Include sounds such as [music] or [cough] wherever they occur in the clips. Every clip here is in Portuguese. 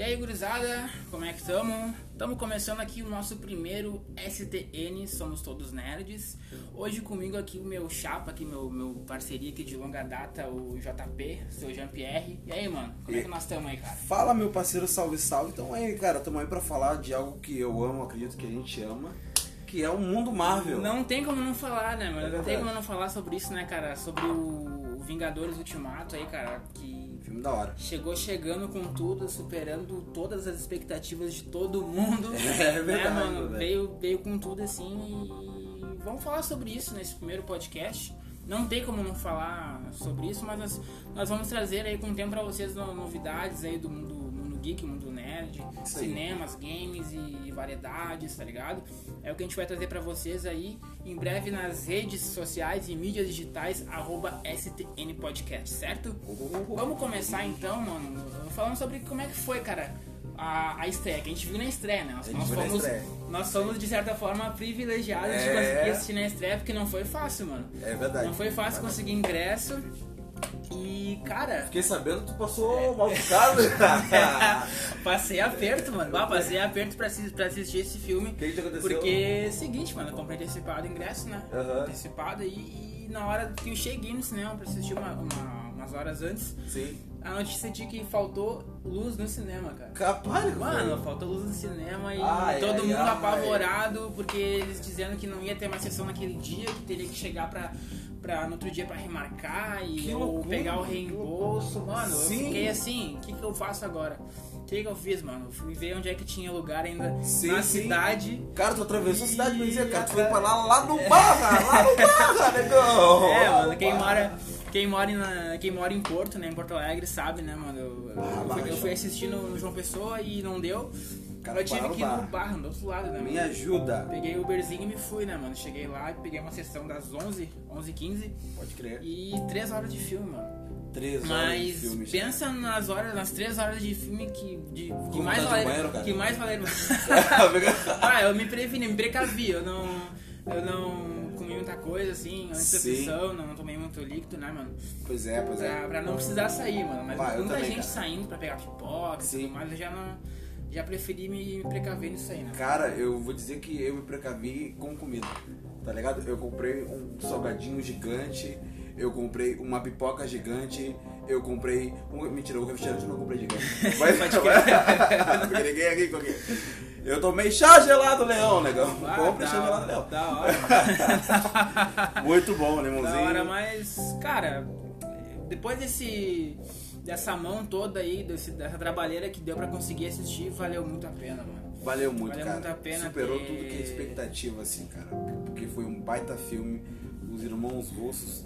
E aí, gurizada, como é que estamos? Estamos começando aqui o nosso primeiro STN, Somos Todos Nerds. Hoje comigo aqui o meu chapa, aqui, meu, meu parceria aqui de longa data, o JP, seu Jean-Pierre. E aí, mano, como é que nós estamos aí, cara? Fala, meu parceiro, salve, salve. Então aí, cara, estamos aí pra falar de algo que eu amo, acredito que a gente ama, que é o mundo Marvel. Não tem como não falar, né, mano? É não tem como não falar sobre isso, né, cara? Sobre o Vingadores Ultimato aí, cara, que da hora. chegou chegando com tudo, superando todas as expectativas de todo mundo. [laughs] É verdade, né, mano? Veio, veio com tudo assim e vamos falar sobre isso nesse primeiro podcast. Não tem como não falar sobre isso, mas nós, nós vamos trazer aí com o tempo pra vocês no- novidades aí do mundo, mundo geek, mundo. Cinemas, games e variedades, tá ligado? É o que a gente vai trazer pra vocês aí em breve nas redes sociais e mídias digitais, arroba STN Podcast, certo? Vamos começar então, mano, falando sobre como é que foi, cara, a, a estreia, que a gente viu na estreia, né? Nós, nós fomos, estreia. nós somos, de certa forma, privilegiados de É. conseguir assistir na estreia, porque não foi fácil, mano. É verdade. Não foi fácil conseguir ingresso. E, cara, Fiquei sabendo que tu passou mal bocado. [laughs] passei aperto, mano. Passei aperto pra, pra assistir esse filme. O que que aconteceu? Porque, é seguinte, mano, eu comprei antecipado o ingresso, né? Aham. Antecipado e, e na hora que eu cheguei no cinema pra assistir uma- uma- umas horas antes, Sim. a notícia de que faltou luz no cinema, cara. Capaz, Mano, faltou luz no cinema e Ai, todo ai, mundo ai. apavorado porque eles dizendo que não ia ter mais sessão naquele dia, que teria que chegar pra, pra no outro dia pra remarcar e loucura, pegar o reembolso. Mano, Sim. eu fiquei assim, o que, que eu faço agora? O que, que eu fiz, mano? Eu fui ver onde é que tinha lugar ainda Sim, na sim. cidade. Cara, tu atravessou a cidade E- bem cara. Tu foi pra lá, lá no Barra, lá no Barra, [laughs] negão. É, mano, quem mora, quem mora, na, quem mora em Porto, né, em Porto Alegre, sabe, né, mano? Eu, eu Ah, fui, eu fui assistir no João Pessoa e não deu. Cara, eu tive que ir no no bar. bar, do outro lado, né, mano? Me ajuda. Peguei o Uberzinho e me fui, né, mano? Cheguei lá e peguei uma sessão das 11, 11 15 Pode crer. e 3 horas de filme, mano. Três horas de Mas filme. pensa nas horas, nas 3 horas de filme que, de, que mais de valeram. banheiro, cara? que mais valeram. [laughs] ah, eu me preveni, me precavi, eu não. Eu não comi muita coisa assim, antes da Sim. sessão, não tomei muito líquido, né, mano? Pois é, pois é. Pra, pra não precisar sair, mano. Mas Vai, muita também, gente cara. saindo pra pegar pipoca e Sim. tudo mais, eu já não. Já preferi me, precaver nisso aí, né? Cara, eu vou dizer que eu me precavi com comida, tá ligado? Eu comprei um salgadinho gigante, eu comprei uma pipoca gigante, eu comprei um... Mentira, o refrigerante eu não comprei gigante. [laughs] Mas, Pode crer. [laughs] Porque ninguém aqui com. Eu tomei chá gelado leão, negão. Ah, Compre da chá gelado leão. Da hora. [laughs] Muito bom, Da limãozinho. hora, mas, cara, depois desse. Dessa mão toda aí, desse- dessa trabalheira que deu pra conseguir assistir, valeu muito a pena, mano. Valeu muito, Valeu cara. muito a pena Superou tudo que é expectativa, assim, cara. Porque foi um baita filme. Os irmãos russos.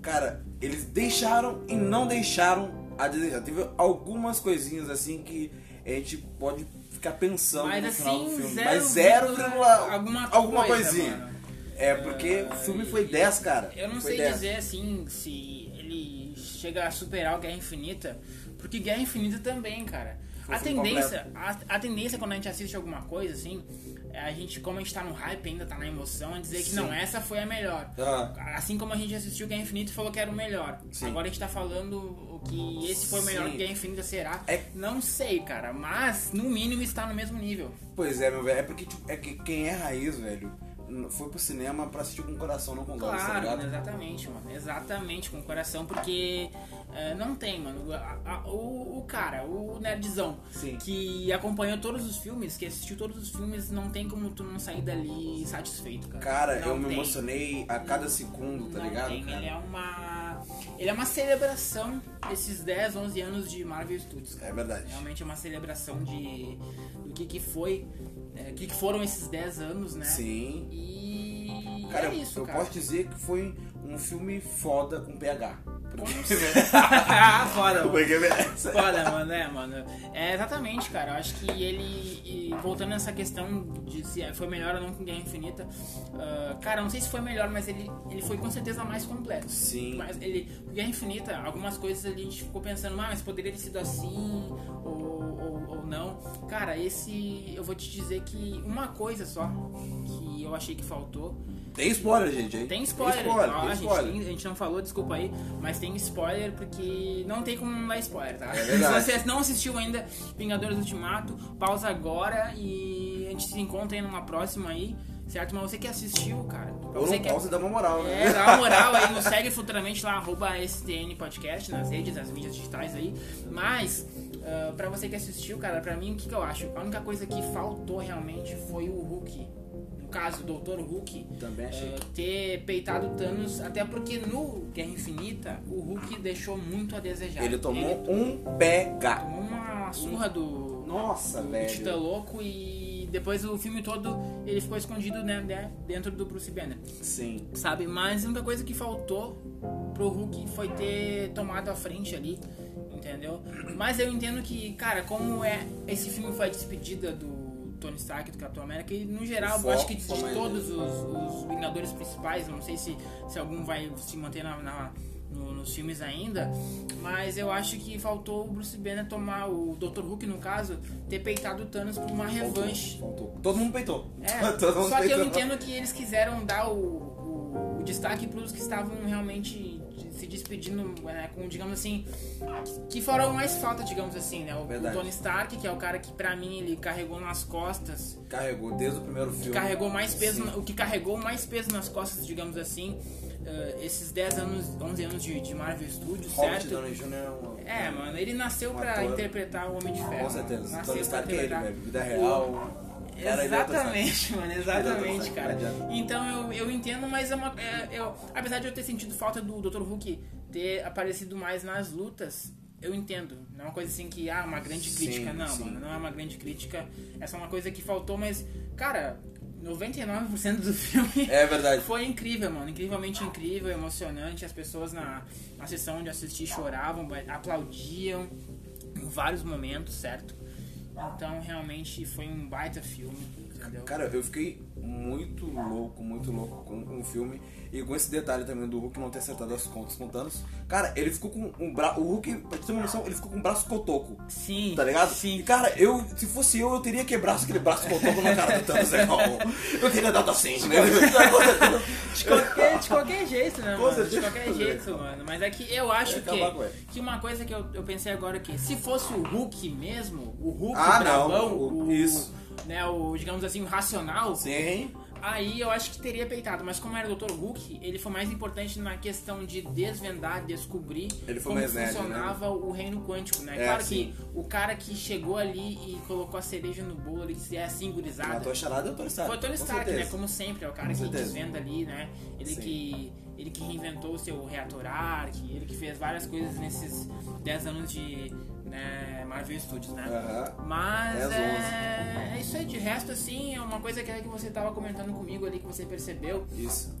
Cara, eles deixaram e não deixaram a desejar. Teve algumas coisinhas assim que a gente pode ficar pensando Mas no final do assim, filme. zero Mas zero vírgula alguma alguma coisa, coisinha. mano. É, porque o filme foi 10, cara. Eu não Foi sei 10. dizer assim se chega a superar o Guerra Infinita, porque Guerra Infinita também, cara. A tendência, a, a tendência quando a gente assiste alguma coisa assim, é a gente, como a gente tá no hype ainda, tá na emoção, é dizer que Sim. não, essa foi a melhor. Ah, Assim como a gente assistiu Guerra Infinita e falou que era o melhor. Sim. Agora a gente tá falando o que esse foi o melhor Sim. que Guerra Infinita será. É- Não sei, cara, mas no mínimo está no mesmo nível. pois é, meu velho. É porque tipo, é que quem é raiz, velho, foi pro cinema pra assistir com o coração, não com o tá Claro, ligado? exatamente, mano. Exatamente, com o coração, porque é, não tem, mano. A- a- o, o cara, o nerdzão, Sim. que acompanhou todos os filmes, que assistiu todos os filmes, não tem como tu não sair dali satisfeito, cara. Cara, Não eu me tem. emocionei a cada segundo, tá Não ligado? tem, cara? ele é uma. Ele é uma celebração desses 10, 11 anos de Marvel Studios, cara. É verdade. Realmente é uma celebração de do que, que foi, é, o que, que foram esses 10 anos, né? Sim. E Cara, é isso, eu cara. posso dizer que foi um filme foda com PH. Porque... [laughs] [laughs] Foda, mano. Porque merece. Foda, mano, é, mano. É exatamente, cara. Eu acho que ele. voltando nessa questão de se foi melhor ou não com Guerra Infinita. ah, cara, não sei se foi melhor, mas ele, ele foi com certeza mais completo. Sim. Mas ele. Guerra Infinita, algumas coisas ali a gente ficou pensando, ah, mas poderia ter sido assim, ou não. Cara, esse. Eu vou te dizer que uma coisa só que eu achei que faltou Tem spoiler, gente, hein? Tem spoiler, Tem spoiler, ó, tem a, gente, spoiler. tem- a gente não falou, desculpa aí, mas tem spoiler porque não tem como não dar spoiler, tá? É. Se você não assistiu ainda Vingadores Ultimato, pausa agora e a gente se encontra aí numa próxima aí, certo? Mas você que assistiu, cara, Ou você não que e dá uma moral, né? é, dá uma moral aí, [laughs] nos segue futuramente lá, arroba STN Podcast, nas redes, nas mídias digitais aí. Mas, ah, pra você que assistiu, cara, pra mim, o que, que eu acho? A única coisa que faltou realmente foi o Hulk. No caso, o Dr. Hulk. Ah, ter peitado Thanos, até porque no Guerra Infinita, o Hulk deixou muito a desejar. Ele tomou um pega. tomou uma surra do, Nossa, do velho. Titã Louco e depois o filme todo ele ficou escondido né, né, dentro do Bruce Banner Sim. sabe? Mas a única coisa que faltou pro Hulk foi ter tomado a frente ali, entendeu? Mas eu entendo que, cara, como é esse filme foi a despedida do Tony Stark do Capitão América e no geral eu acho que de todos os, os Vingadores principais, não sei se, se algum vai se manter na, na- no- nos filmes ainda, mas eu acho que faltou o Bruce Banner tomar o Dr. Hulk no caso ter peitado o Thanos por uma revanche. Faltou. Todo mundo peitou. É, [laughs] Todo mundo só que eu peitou. entendo que eles quiseram dar o, o, o destaque para os que estavam realmente se despedindo é, com, digamos assim, que foram mais falta, digamos assim, né? O, o. Tony Stark, que é o cara que pra mim ele carregou nas costas, Carregou desde o primeiro filme. carregou mais peso, Sim. o que carregou mais peso nas costas, digamos assim, eh, esses 10 anos, 11 anos de, de Marvel Studios, Robert certo? Downey Jr. é um- É, mano, ele nasceu Um pra ator. interpretar o Homem de Ferro. Com certeza. Nasceu Tony Stark é ele, velho. Vida o- real. Outro Exatamente, mano, exatamente, Ele é cara. outro Stark, Então eu, eu entendo, mas é uma, é, eu, apesar de eu ter sentido falta do Dr. Hulk ter aparecido mais nas lutas, eu entendo. Não é uma coisa assim que, ah, uma grande Sim, crítica. Não, sim. mano, não é uma grande crítica. É só uma coisa que faltou, mas, cara, 99% do [laughs] filme É verdade. foi incrível, mano. Incrivelmente incrível, emocionante. As pessoas na, na sessão onde assisti choravam, aplaudiam em vários momentos, certo? Então, realmente, foi um baita filme, entendeu? Cara, eu fiquei muito louco, muito louco com, o filme. E com esse detalhe também do Hulk não ter acertado as contas com o Thanos. Cara, ele ficou com um braço. O Hulk, pra te ter uma noção, ele ficou com um braço cotoco. Sim. Tá ligado? Sim. E cara, eu, se fosse eu, eu teria quebrado aquele braço cotoco na cara do Thanos, irmão. Eu teria dado assim, né? De [laughs] qualquer, de qualquer jeito, né, mano? De qualquer jeito, mano. Mas é que eu acho que, que uma coisa que eu, eu pensei agora que se fosse o Hulk mesmo, o Hulk Ah, não, bravão, o- o, isso. Né, o, digamos assim, o racional, Sim. aí eu acho que teria peitado. Mas como era o Dr. Hulk, ele foi mais importante na questão de desvendar, descobrir Ele foi como mais nerd, funcionava o reino quântico, né? É, claro que o cara que chegou ali e colocou a cereja no bolo, ele disse, é assim, gurizada. Matou a charada Tony Stark. Foi o Tony Stark, certeza. né? Como sempre, é o cara Com que certeza. desvenda ali, né? Ele Sim. que, ele que reinventou o seu reator Arc, ele que fez várias coisas nesses 10 anos de né, Marvel Studios, né? Mas 10, é, é isso aí, de resto, assim, é uma coisa que, que você tava comentando comigo ali, que você percebeu, Isso.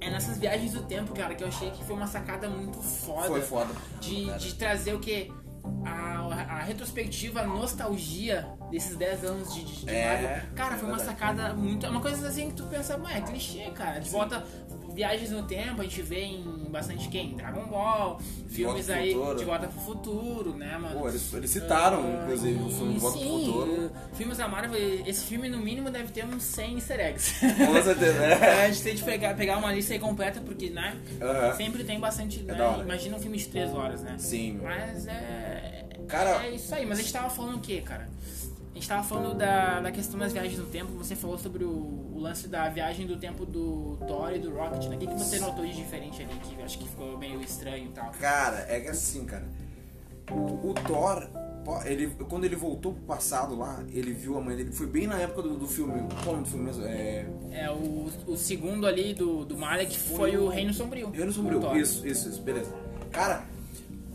é nessas viagens do tempo, cara, que eu achei que foi uma sacada muito foda. Foi foda. De, de trazer o que? A, a retrospectiva, a nostalgia desses 10 anos de, de, de É, Marvel. Cara, é foi uma sacada muito. É uma coisa assim que tu pensa, mano, é clichê, cara. De volta. Viagens no tempo, a gente vê em bastante quem? Dragon Ball, filmes Volta pro aí Futuro. de volta pro futuro, né, mano? Pô, eles, eles citaram, Ah, inclusive, o filme de Volta pro Futuro. uh, filmes da Marvel, esse filme no mínimo deve ter uns 100 easter eggs. Com certeza. [laughs] É, É. a gente tem que pegar, pegar uma lista aí completa, porque, né? Aham. Sempre tem bastante. né, da hora. imagina um filme de 3 horas, né? Sim. Mas é. Cara- É isso aí, mas a gente tava falando o que, cara? A gente tava falando da, da questão das viagens no tempo, você falou sobre o, o lance da viagem do tempo do Thor e do Rocket, né? O que, que você notou de diferente ali, que eu acho que ficou meio estranho e tal? Cara, é que assim, cara. O, o Thor, ele, quando ele voltou pro passado lá, ele viu a mãe dele. Foi bem na época do, do filme. Qual é o nome do filme mesmo? É. É, o, o segundo ali do, do Malek foi o Reino Sombrio. Reino Sombrio. Isso, isso, isso, beleza. Cara,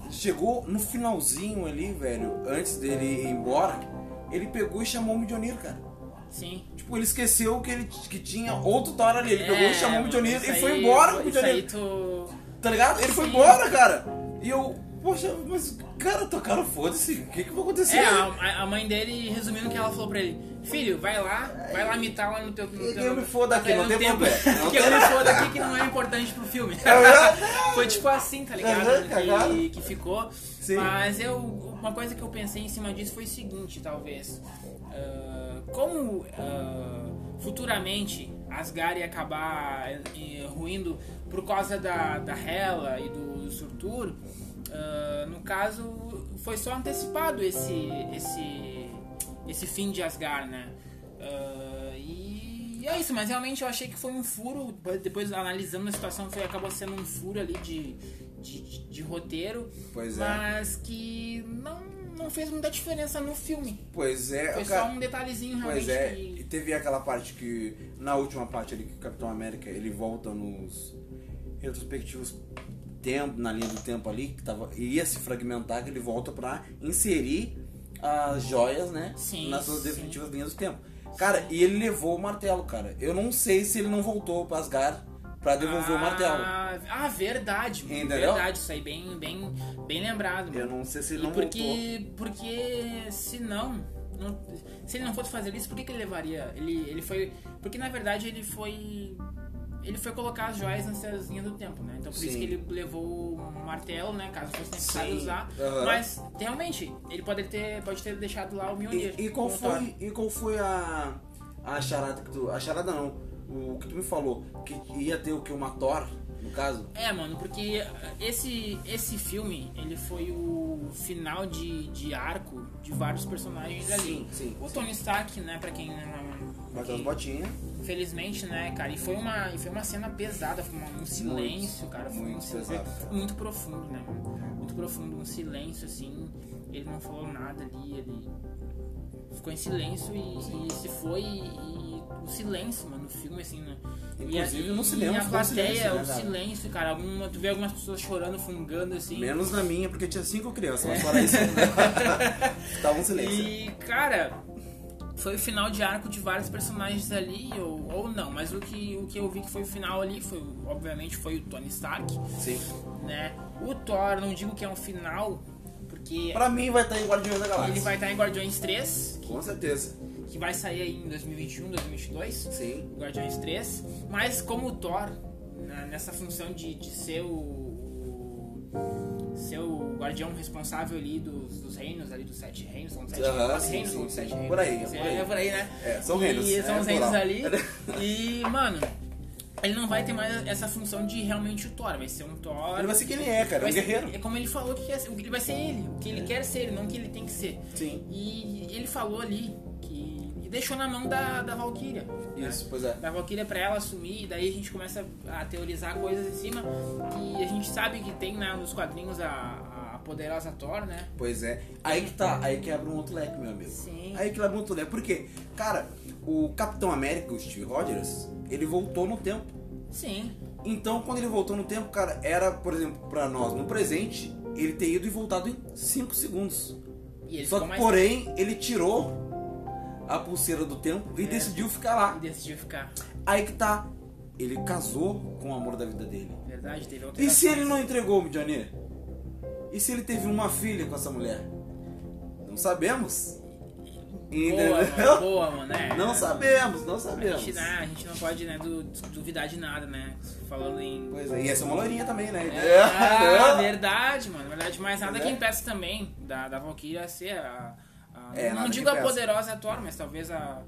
chegou no finalzinho ali, velho, antes dele ir embora, ele pegou e chamou o Midioneiro, cara. Sim. Tipo, ele esqueceu que ele que tinha outro Thor ali. Ele pegou e chamou o É, isso e foi embora com o Midioneiro. tu... Tá ligado? Ele foi Sim. embora, cara. E eu, poxa, mas, cara, tocaram foda-se. O que que vai acontecer? É, a, a mãe dele, resumindo o que ela falou pra ele: Filho, vai lá, vai lá mitar lá no teu. No Que teu eu me foda aqui, não tem tempo, problema. [laughs] Que eu me foda aqui que não é importante pro filme. [laughs] Foi tipo assim, tá ligado? Que, que ficou. Sim. Mas eu. Uma coisa que eu pensei em cima disso foi o seguinte, talvez. Ah, como ah, futuramente Asgard ia acabar eh, ruindo por causa da, da Hela e do Surtur, ah, no caso, foi só antecipado esse, esse, esse fim de Asgard, né? Ah, e é isso, mas realmente eu achei que foi um furo, depois analisando a situação, foi, acabou sendo um furo ali de, de, de- de roteiro, Pois é. mas que não, não fez muita diferença no filme. Pois é, Foi cara, só um detalhezinho Pois realmente é, que... e teve aquela parte que, na última parte ali, que o Capitão América, ele volta nos retrospectivos tempo, na linha do tempo ali, que tava, ia se fragmentar, que ele volta pra inserir as joias, né, Sim, nas suas sim. definitivas linhas do tempo. Cara, e ele levou o martelo, cara. Eu não sei se ele não voltou pra Asgard pra devolver o martelo. Ah, ah, verdade, mano, Entendeu? verdade, isso aí bem, bem, bem lembrado, mano. Eu não sei se ele E não voltou. porque, porque se não, não- se ele não fosse fazer isso, por que, que ele levaria? Ele, ele foi, porque na verdade ele foi, ele foi colocar as joias nessas linhas do tempo, né? Então por isso Sim. que ele levou o martelo, né? Caso fosse necessário Sim. usar. Aham. Mas realmente ele pode ter, pode ter deixado lá o Mjolnir. E, e qual foi, e qual foi a, a charada que tu. A charada não, o que tu me falou, que ia ter o que? Uma Thor, no caso? É, mano, porque esse, esse filme, ele foi o final de, de arco de vários personagens ali. Sim, sim, O sim. Tony Stark, né, pra quem. Bateu as botinhas. Felizmente, né, cara, e foi uma, e foi uma cena pesada, foi um silêncio, cara, foi muito um silêncio pesado, muito profundo, né, muito profundo, um silêncio, assim, ele não falou nada ali, ele ficou em silêncio e, e se foi, e o silêncio, mano, no filme, assim, né, Inclusive, e a, no cinema e a plateia, silêncio, né, o cara? silêncio, cara, alguma, tu vê algumas pessoas chorando, fungando, assim, Menos na minha, porque tinha cinco crianças, É. mas fora isso. [laughs] Tava um silêncio. E, cara, foi o final de arco de vários personagens ali, ou, ou não, mas o que, o que eu vi que foi o final ali, foi, obviamente, foi o Tony Stark, Sim. né? O Thor, não digo que é um final, porque Pra mim vai estar em Guardiões da Galáxia. ele vai estar em Guardiões 3, Com certeza. que vai sair aí em 2021, 2022. Sim. Guardiões 3, mas como o Thor, na- nessa função de, de ser o- ser o guardião responsável ali dos, dos reinos, ali dos sete reinos, são sete quatro sim, reinos sim, ou sim. sete reinos? Por aí, é por aí. É por aí, né? É, são reinos, E são é os reinos ali. [laughs] E, mano, ele não vai ter mais essa função de realmente o Thor, vai ser um Thor. Ele vai ser quem ele é, cara, vai um guerreiro. É como ele falou que ele vai ser ele, o que ele quer ser, não o que ele tem que ser. Sim. E ele falou ali deixou na mão da, da Valkyria. né? Isso, pois é. da Valkyria pra ela assumir, e daí a gente começa a teorizar coisas em cima. E a gente sabe que tem né, nos quadrinhos a, a poderosa Thor, né? Pois é. Aí que tá, aí que abre um outro leque, meu amigo. Sim. Aí que abre um outro leque. Por quê? Cara, o Capitão América, o Steve Rogers, ele voltou no tempo. Sim. Então, quando ele voltou no tempo, cara, era, por exemplo, pra nós no presente, ele ter ido e voltado em 5 segundos. E ele Só que, porém, ele tirou a pulseira do tempo e É. decidiu ficar lá. decidiu ficar. Aí que tá. Ele casou com o amor da vida dele. Verdade, teve E se ele alterações. não entregou o Johnny? E se ele teve uma filha com essa mulher? Não sabemos. Boa, mano, boa, mano, é. Não sabemos, não A sabemos. gente, né, a gente não pode né, du- duvidar de nada, né? Falando em. Pois é, e essa é uma loirinha também, né? É, ah, [laughs] É. verdade, mano. Verdade, mas nada Né? que impeça também da, da Valkyria ser a. a- É, não digo a poderosa Thor, mas talvez a.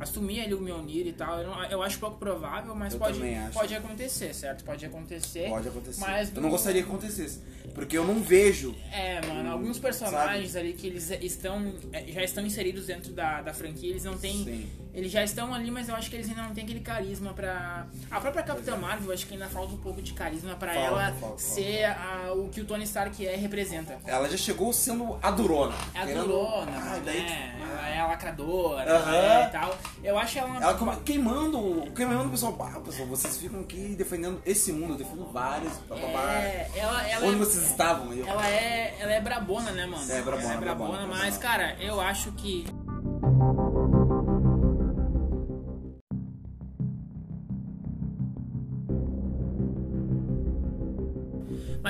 Assumir ali o Mjolnir e tal. Eu, não- eu acho pouco provável, mas Eu pode, pode acontecer, certo? Pode acontecer. Pode acontecer. Mas Eu não gostaria que acontecesse. Porque eu não vejo. É, mano, alguns personagens ali que eles estão é, já estão inseridos dentro da, da franquia, eles não têm. Sim. Eles já estão ali, mas eu acho que eles ainda não têm aquele carisma pra. A própria Capitã Marvel, acho que ainda falta um pouco de carisma pra Falta, ela falta, falta. ser a- o que o Tony Stark é representa. Ela já chegou sendo a durona. É a Querendo- durona, Ah, né? daí, Ela é a lacradora Aham. né, e tal. Eu acho ela uma. Ela come- queimando, queimando o pessoal. Ah, pessoal, vocês ficam aqui defendendo esse mundo, eu defendo vários. Blá, blá, blá. É, ela, ela Onde é, vocês estavam? Eu- ela é, ela é brabona, né, mano? É, brabona, Ela é brabona, brabona, mas, brabona. cara, eu acho que.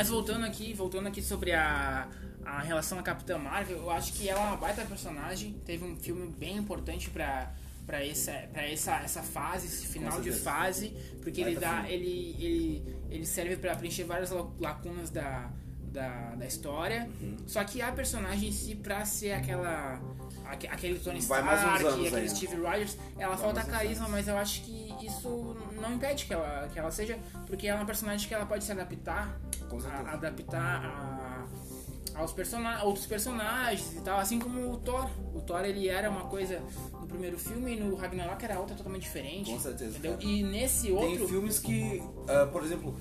Mas voltando aqui, voltando aqui sobre a, a relação à Capitã Marvel, eu acho que ela é uma baita personagem. Teve um filme bem importante pra, pra, essa, pra essa, essa fase, esse final de fase, porque ele dá. Ele, ele, ele serve pra preencher várias la- lacunas da, da, da história. Uhum. Só que a personagem em si, pra ser aquela. aque- Aquele Tony Stark, aquele aí. Steve Rogers, ela Vai falta carisma, mas eu acho que isso não impede que ela, que ela seja, porque ela é uma personagem que ela pode se adaptar, a, adaptar a, aos persona outros personagens e tal, assim como o Thor. O Thor ele era uma coisa no primeiro filme e no Ragnarok era outra totalmente diferente. Com certeza, Entendeu? E nesse Tem outro. filmes que, ah, por exemplo,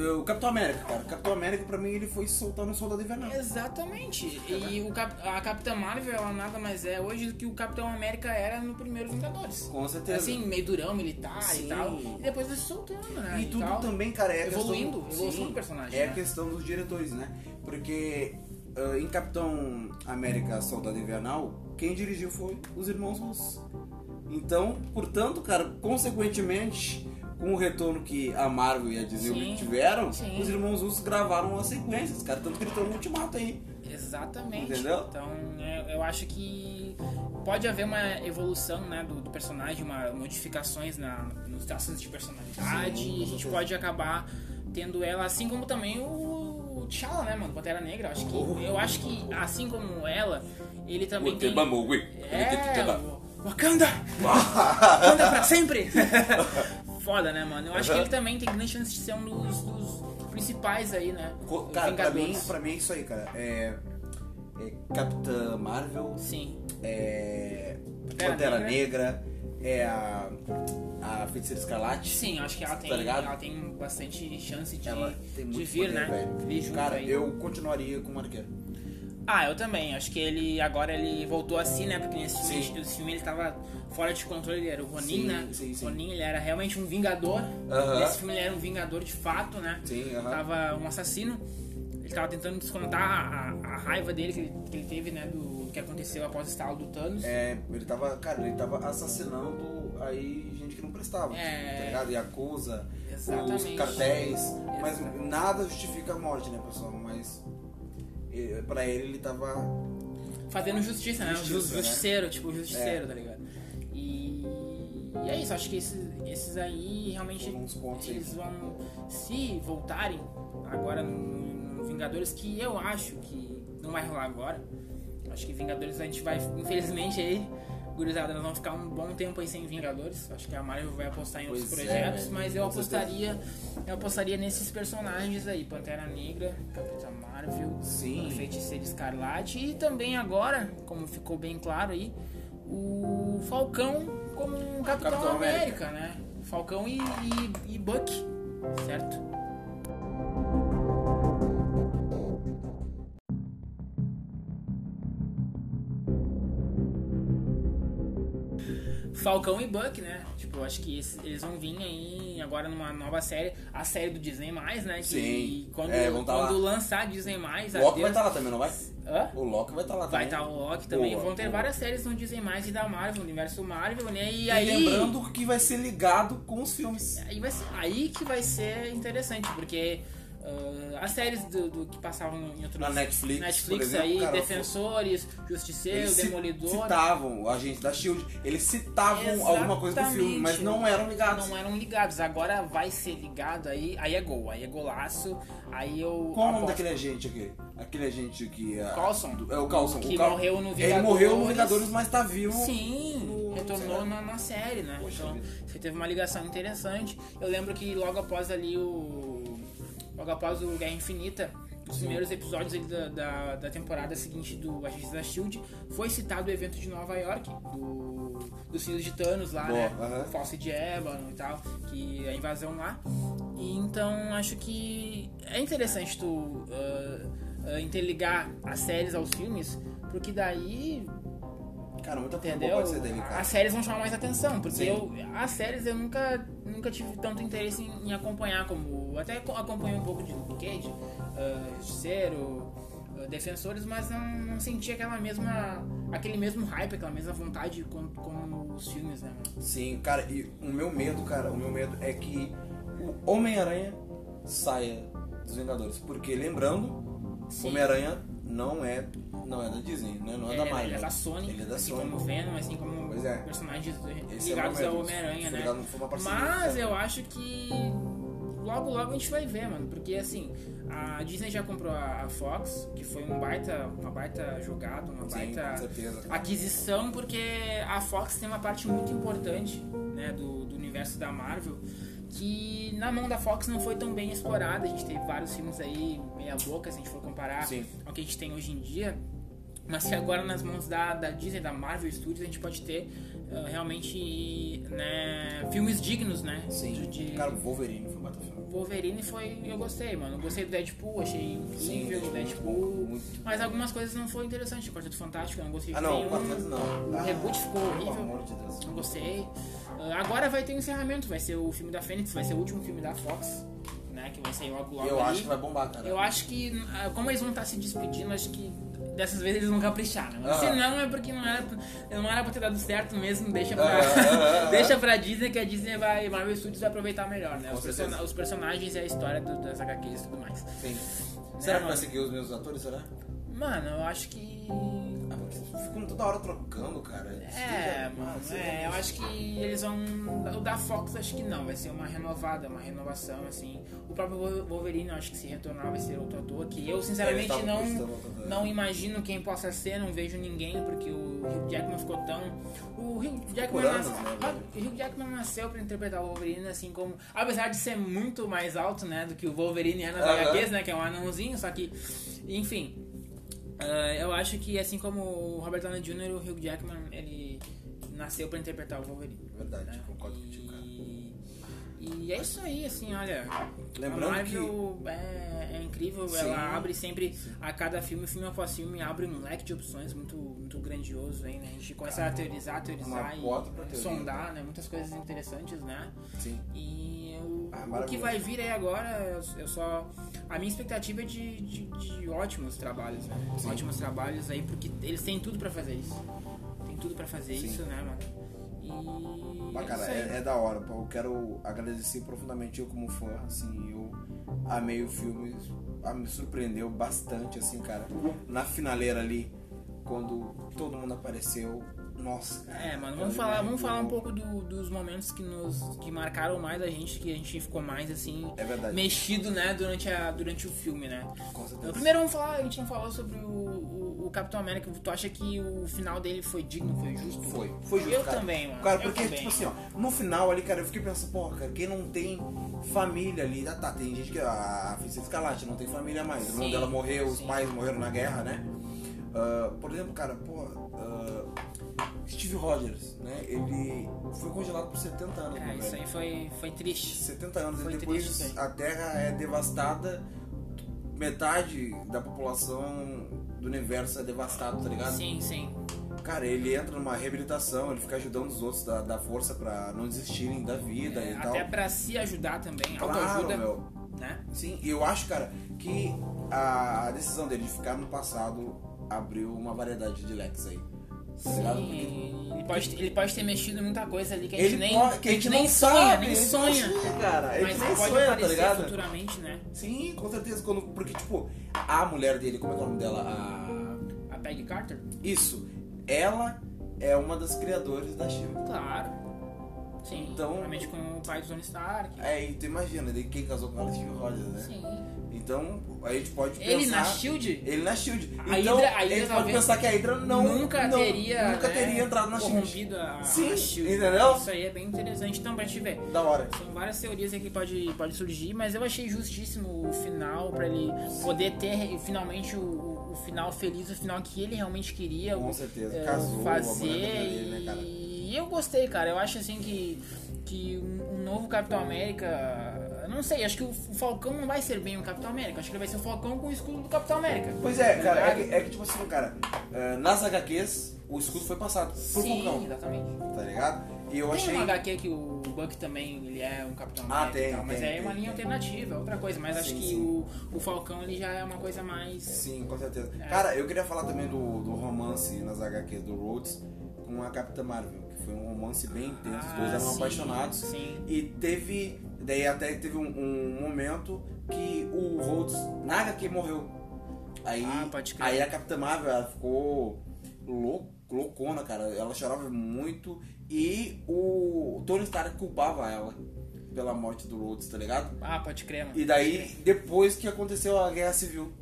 o Capitão América, cara. O Capitão América, pra mim, ele foi soltar no Soldado Invernal. Exatamente. E o Cap- a Capitã Marvel, ela nada mais é hoje do que o Capitão América era no primeiro Vingadores. Com certeza. Assim, meio durão, militar Sim. e tal. E depois vai se soltando, né? E tudo tal. também, cara, é Evoluindo, questão, evolução Sim, do personagem, É né? a questão dos diretores, né? Porque ah, em Capitão América Soldado Invernal, quem dirigiu foi os irmãos russos. Então, portanto, cara, consequentemente, com o retorno que a Marvel e a Disney Sim, tiveram, sim. os irmãos russos gravaram as sequências, cara. Tanto que eles estão no ultimato aí. Exatamente. Entendeu? Então, é, eu acho que pode haver uma evolução né, do, do personagem, uma, modificações na, nos traços de personalidade. Sim, e a gente pode acabar tendo ela, assim como também o, o T'Challa, né, mano? Pantera Negra. Eu acho que, eu acho que assim como ela, ele também tem... É, o- Wakanda! [laughs] Wakanda pra sempre! [laughs] Foda, né, mano? Eu acho que Aham. ele também tem grande chance de ser um dos, dos principais aí, né? Co- Cara, pra mim, pra mim é isso aí, cara. É, é Capitã Marvel, Sim. é Pantera Negra. Negra, é a, a Feiticeira Escarlate. Sim, acho que ela tem, Tá ligado? ela tem bastante chance de, de vir, né? velho. Vir junto Cara, aí. eu continuaria com o Marqueiro. Ah, eu também. Acho que ele agora ele voltou assim, né? Porque nesse filme, filme ele tava fora de controle, ele era o Ronin, Sim, né? sim, sim. Ronin, ele era realmente um vingador. Aham. Nesse filme ele era um vingador de fato, né? Sim, aham. Tava um assassino. Ele tava tentando descontar a, a raiva dele que ele, que ele teve, né? Do que aconteceu após o estalo do Thanos. É, ele tava, cara, ele tava assassinando aí gente que não prestava, É. tá ligado? Yakuza, Exatamente. os cartéis, mas Exatamente. nada justifica a morte, né, pessoal? Mas pra ele, ele tava... Fazendo justiça, né? Justiça, Ju- né? Justiceiro, tipo, justiceiro, É. tá ligado? E, e é isso, acho que esses, esses aí realmente pontos aí. eles vão se voltarem agora no, no Vingadores, que eu acho que não vai rolar agora. Acho que Vingadores a gente vai, infelizmente aí, gurizada, nós vamos ficar um bom tempo aí sem Vingadores. Acho que a Marvel vai apostar em outros Pois é, projetos, velho. mas eu apostaria, eu apostaria nesses personagens aí, Pantera Negra, Capitã Marvel, Sim. a Feiticeira Escarlate e também agora, como ficou bem claro aí, o Falcão como um Capitão, Capitão América, né? Falcão e, e, e Buck, certo? Falcão e Buck, né? Tipo, acho que esses- eles vão vir aí agora numa nova série, a série do Disney+, né? Que Sim. quando, É, tá quando lançar Disney+, O Loki vai estar lá também, não vai? Hã? O Loki vai estar lá Vai também. estar o Loki também. Boa, Vão ter boa. várias séries no Disney Mais e da Marvel, universo Marvel, né? E E aí. lembrando que vai ser ligado com os filmes. Aí, vai ser, aí que vai ser interessante, porque ah, as séries do, do que passavam em outros. Na Netflix, Netflix exemplo, aí, cara, Defensores, Justiceiro, Demolidor. citavam o agente da Shield, eles citavam alguma coisa do filme, mas não eram ligados. Não eram ligados. Agora vai ser ligado aí. Aí é gol, aí é golaço. Aí eu. Qual o nome daquele agente aqui? Aquele agente que. é- Coulson. do- É o Coulson. Que o Cal- morreu no Ele morreu no Vingadores. Vingadores, mas tá vivo. Sim, no- retornou na, na série, né? Poxa então, vida. você teve uma ligação interessante. Eu lembro que logo após ali o. Logo após o Guerra Infinita, os primeiros episódios da, da, da temporada seguinte do Agentes da Shield, foi citado o evento de Nova York, do, dos filhos de Thanos lá, Boa, né? aham. Fosse de Ébano e tal, que a invasão lá. E então acho que é interessante tu ah, ah, interligar as séries aos filmes, porque daí Cara, muita coisa Entendeu? pode ser dele, cara. As séries vão chamar mais atenção, porque Sim. eu, as séries eu nunca, nunca tive tanto interesse em, em acompanhar, como até co- acompanhei um pouco de Luke Cage, uh, Justiceiro, ah, Defensores, mas não, não senti aquela mesma, aquele mesmo hype, aquela mesma vontade como, como os filmes, né? Sim, cara, e o meu medo, cara, o meu medo é que o Homem-Aranha saia dos Vingadores. Porque, lembrando. Homem-Aranha não é, não é da Disney, né? não é da Ele, Marvel. ele é da Sony, Ele é da assim Sony. como Venom, assim como Pois é. personagens Esse é ligados meu ao. Homem-Aranha, né? Mas eu acho que logo logo a gente vai ver, mano. Porque assim, a Disney já comprou a, Fox, que foi um baita, uma baita jogada, uma Sim, baita aquisição, porque a Fox tem uma parte muito importante né, do, do universo da Marvel. Que na mão da Fox não foi tão bem explorada. A gente teve vários filmes aí, meia boca, se a gente for comparar Sim. ao que a gente tem hoje em dia. Mas que agora nas mãos da, da Disney, da Marvel Studios, a gente pode ter uh, realmente né, filmes dignos, né? Sim. De, Cara, o Wolverine foi um baita filme. Wolverine foi. Eu gostei, mano. Eu gostei do Deadpool, achei incrível o Deadpool, muito muito. Mas algumas coisas não foram interessantes. O Quarteto Fantástico, eu não gostei Ah, de não, nenhum. Quarteto não. O Ah, reboot ficou Pelo horrível. amor de Deus. Não gostei. Uh, agora vai ter um encerramento, vai ser o filme da Fênix, vai ser o último filme da Fox, né? Que vai sair logo logo. Eu ali. acho que vai bombar, cara. Eu acho que, ah, como eles vão estar se despedindo, acho que dessas vezes eles né? Ah. Se não, é porque não era, não era pra ter dado certo mesmo, deixa pra, Ah, ah, ah, deixa pra Disney, que a Disney vai, Marvel Studios vai aproveitar melhor, né? Os, persona- os personagens e a história do- das HQs e tudo mais. Sim. Será que vai seguir os mesmos atores, será? Mano, eu acho que. Ficam toda hora trocando, cara. É, mano, é, eu acho que eles vão. O da Fox acho que não, vai ser uma renovada, uma renovação, assim. O próprio Wo- Wolverine eu acho que se retornar vai ser outro ator, que eu sinceramente não, não imagino quem possa ser, não vejo ninguém, porque o Hugh Jackman ficou tão. O Hugh Jackman, Por anos, nas- né, Ah, o Hugh Jackman nasceu pra interpretar o Wolverine, assim como. Apesar de ser muito mais alto, né, do que o Wolverine é nas Aham. HQs, né, que é um anãozinho, só que. Enfim. Ah, eu acho que assim como o Robert Downey Jr., o Hugh Jackman, ele nasceu pra interpretar o Wolverine. Verdade, né? concordo contigo, cara. E, e é isso aí, assim, olha. Lembrando a Marvel é, é incrível, Sim. ela abre sempre, a cada filme, filme após filme, abre um leque de opções muito, muito grandioso aí, né? A gente começa a teorizar, teorizar e teoria. sondar, né? Muitas coisas interessantes, né? Sim. E Ah, o que vai vir aí agora, eu, só. A minha expectativa é de, de, de ótimos trabalhos, né? Sim. Ótimos trabalhos aí, porque eles têm tudo pra fazer isso. Tem tudo pra fazer Sim. isso, né, mano? E. Mas, cara, isso aí. é, é da hora. pô. Eu quero agradecer profundamente eu como fã, assim, eu amei o filme, ah, me surpreendeu bastante, assim, cara. Na finaleira ali, quando todo mundo apareceu, nossa, cara. É, mano, vamos falar, vamos falar um pouco do- dos momentos que nos que marcaram mais a gente, que a gente ficou mais assim É verdade. mexido, né, durante a durante o filme, né? Com certeza. Primeiro vamos falar, a gente não falou sobre o, o, o Capitão América. Tu acha que o final dele foi digno, foi justo? Foi, foi justo, Eu cara. também, mano. Cara, porque, tipo assim, ó, no final ali, cara, eu fiquei pensando, porra, cara, quem não tem família ali, ah, tá, tem gente que, a Feiticeira Escarlate não tem família mais, o irmão dela morreu, os sim. pais morreram na guerra, né? Ah, por exemplo, cara, porra, ah, Steve Rogers, né, ele foi congelado por 70 anos, É, meu isso aí foi, foi triste. 70 anos, Foi e triste depois aí. a Terra é devastada, metade da população do universo é devastado, tá ligado? Sim, sim. Cara, ele entra numa reabilitação, ele fica ajudando os outros da, da força pra não desistirem da vida É, e tal. até pra se ajudar também, Claro, autoajuda, meu. né? Sim, e eu acho, cara, que a decisão dele de ficar no passado abriu uma variedade de leques aí. Tá Sim, ele pode, ele pode ter mexido em muita coisa ali que a ele gente nem, pode- que a gente não nem sonha, sabe, nem a gente sonha. cara. A gente Mas nem pode sonha, tá aparecer ligado? futuramente, né? Sim, com certeza. Quando, porque, tipo, a mulher dele, como é que é o nome dela? A... A Peggy Carter? Isso. Ela é uma das criadoras da Shield. Claro. Sim, Então- provavelmente com o pai do Tony Stark. É, e tu imagina, daí quem casou com é Steve Rogers, né? Sim. Então, a gente pode pensar... Ele na Shield Ele na Shield. A então, Hydra- a a Hydra gente pode pensar que a Hydra não... nunca não- teria, Nunca né, teria entrado na Shield. a, Sim, a Shield. entendeu? Isso aí é bem interessante. Então, pra te ver, Da hora. São várias teorias aqui que pode, pode surgir, mas eu achei justíssimo o final pra ele poder ter finalmente o, o final feliz, o final que ele realmente queria Com certeza. é, Casou, a mulher fazer. dele, né, cara? E eu gostei, cara. Eu acho assim que, que um, novo Capitão América. Não sei, acho que o Falcão não vai ser bem o Capitão América. Acho que ele vai ser o Falcão com o escudo do Capitão América. Pois é, cara, é que, é que, tipo assim, cara, é, nas HQs, o escudo foi passado por Sim, Falcão, exatamente. tá ligado? E eu Tem achei... uma HQ que o Buck também ele é um Capitão Ah, América tem, e tal, mas tem, é uma tem, linha tem. alternativa, é outra coisa. Mas acho Sim, que sim. O, o Falcão ele já é uma coisa mais. Sim, com certeza. É. Cara, eu queria falar também do, do romance nas HQs do Rhodes com a Capitã Marvel, que foi um romance bem intenso, os dois Ah, eram sim, apaixonados. Sim. E teve. Daí até teve um, um momento que o Rhodes na HQ morreu. Aí, Ah, pode crer. aí a Capitã Marvel ela ficou lou- loucona, cara. Ela chorava muito e o Tony Stark culpava ela. pela morte do Rhodes, tá ligado? Ah, pode crer, mano. E daí, depois que aconteceu a Guerra Civil.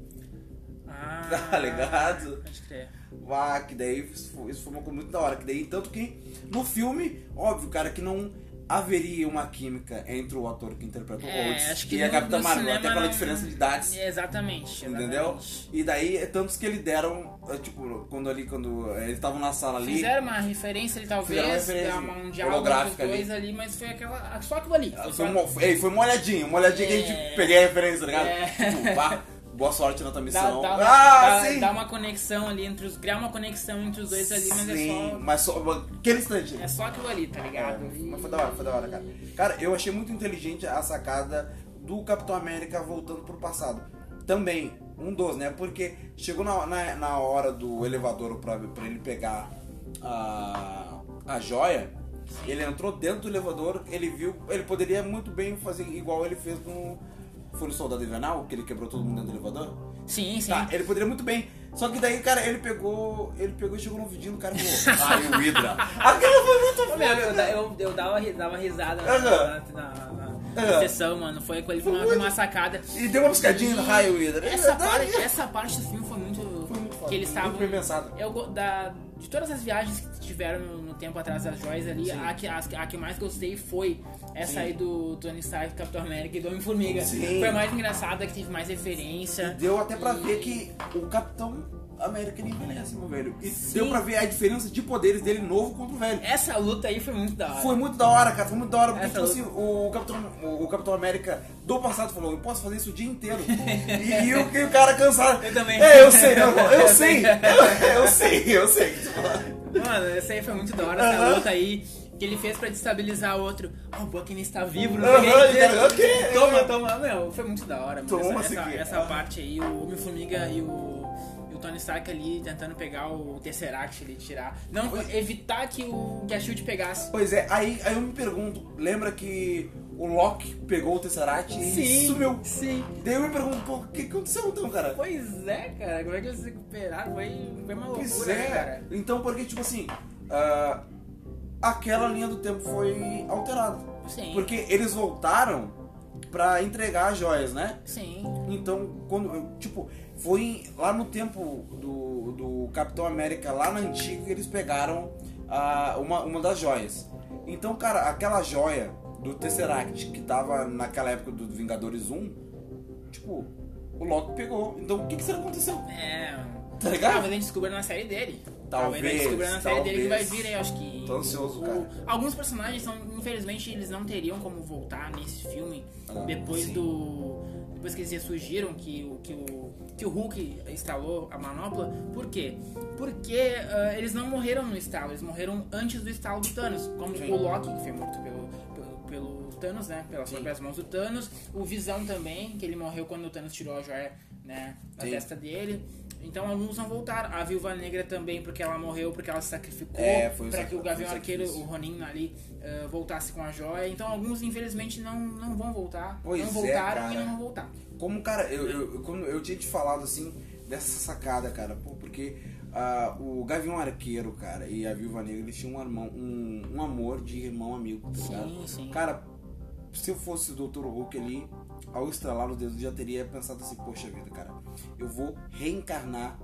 Ah, [laughs] Tá ligado? Pode crer. Ah, que daí isso foi foi uma coisa muito da hora. Que daí, tanto que no filme, óbvio, cara, que não haveria uma química entre o ator que interpreta o É, e a Capitã Marvel, até pela diferença de idades. Exatamente. Entendeu? exatamente. E daí, é tantos que eles deram, é, tipo, quando ali, quando é, eles estavam na sala ali. Fizeram uma referência ali, talvez, uma referência uma- um diálogo entre ali. ali. mas foi aquela. Só aquilo ali. Foi Foi, só- uma, foi, foi uma olhadinha, uma olhadinha que a É. gente peguei a referência, tá ligado? É. Tipo, pá, [laughs] boa sorte na tua Dá, missão. dá, uma, ah, dá- sim! dá uma conexão ali entre os. Criar uma conexão entre os dois ali, mas sim, é só. mas só aquele instante. É só aquilo ali, tá ligado? É, mas foi da hora, foi da hora, cara. Cara, eu achei muito inteligente a sacada do Capitão América voltando pro passado. Também, um dos, né? Porque chegou na, na, na hora do elevador pra, pra ele pegar a, a joia, ele entrou dentro do elevador, ele viu, ele poderia muito bem fazer igual ele fez no. Foi no Soldado Invernal, que ele quebrou todo mundo dentro do elevador? Sim, sim. Tá, ele poderia muito bem. Só que daí, cara, ele pegou. Ele pegou e chegou no vidinho do cara e falou, ai, [laughs] o Hydra. Aquilo foi muito Ô, meu, eu, eu, eu dava, dava risada na, na, na- na sessão, mano. Foi, foi uma, muito- uma sacada. E deu uma piscadinha no raio Hydra. É Essa parte, essa parte do filme foi muito. Foi muito foda, que eles estavam. bem pensado. Eu, da, de todas as viagens que tiveram no, no tempo atrás das joias ali, a que, as- a, que mais gostei foi essa Sim. aí do Tony Stark, Capitão América e do Homem-Formiga. Foi a mais engraçada, que teve mais referência. Deu até pra E- ver que o Capitão América ele envelhece, meu velho. E Sim. deu pra ver a diferença de poderes dele novo contra o velho. Essa luta aí foi muito da hora. Foi muito da hora, cara. Foi muito da hora. Porque, Essa tipo assim, o Capitão, o, o Capitão América do passado falou: Eu posso fazer isso o dia inteiro. [laughs] e, e o, e o cara cansado. Eu também. É, eu sei, eu, eu [laughs] sei. Eu, [laughs] eu sei, eu sei. Mano, essa aí foi muito da hora, essa Aham. luta aí. Que ele fez pra destabilizar o outro. Ah, o Bucky está vivo, não sei o que. tá-. Toma, toma. Meu, foi muito da hora, mano. Toma essa, essa, essa parte aí, o Homem-Formiga e o, e o Tony Stark ali tentando pegar o Tesseract ali, tirar. Não, evitar que, o, que a Shield pegasse. Pois é, aí, aí eu me pergunto: lembra que o Loki pegou o Tesseract e sumiu? Sim. Daí eu me pergunto: pô, o que aconteceu então, cara? Pois é, cara. Como é que eles se recuperaram? Foi, foi uma loucura, Pois né, é. cara? Então, porque, tipo assim, ah, aquela linha do tempo foi alterada. Sim. Porque eles voltaram pra entregar as joias, né? Sim. Então, quando, tipo, foi lá no tempo do, do Capitão América, lá na antiga, que eles pegaram ah, uma, uma das joias. Então, cara, aquela joia do Tesseract, que tava naquela época do Vingadores 1, tipo, o Loki pegou. Então, o que que será que aconteceu? É. Tá ligado? Talvez a gente descubra na série dele. Talvez, descubra na série dele que vai talvez. vir aí, acho que. Tô ansioso, cara. Alguns personagens são, infelizmente, eles não teriam como voltar nesse filme Ah, depois sim. do. Depois que eles ressurgiram, que, o- que, o, que o Hulk instalou a manopla. Por quê? Porque ah, eles não morreram no estalo, eles morreram antes do estalo do Thanos. Como Sim. o Loki, que foi morto pelo, pelo, pelo Thanos, né? Pelas Sim. próprias mãos do Thanos. O Visão também, que ele morreu quando o Thanos tirou a joia né, da Sim. testa dele. Então alguns não voltaram. A Viúva Negra também, porque ela morreu, porque ela se sacrificou É, para que o Gavião Arqueiro, o. Ronin ali, eh, voltasse com a joia. Então alguns infelizmente não, não vão voltar. Pois não é, voltaram cara. e não vão voltar. Como, cara, eu, eu, como eu tinha te falado assim, dessa sacada, cara, porque ah, o Gavião Arqueiro, cara, e a Viúva Negra, eles tinham um, irmão, um, um amor de irmão amigo, tá ligado? Sim, sim. Cara, se eu fosse o Dr. Hulk ali, ao estralar os dedos, já teria pensado assim, poxa vida, cara, eu vou reencarnar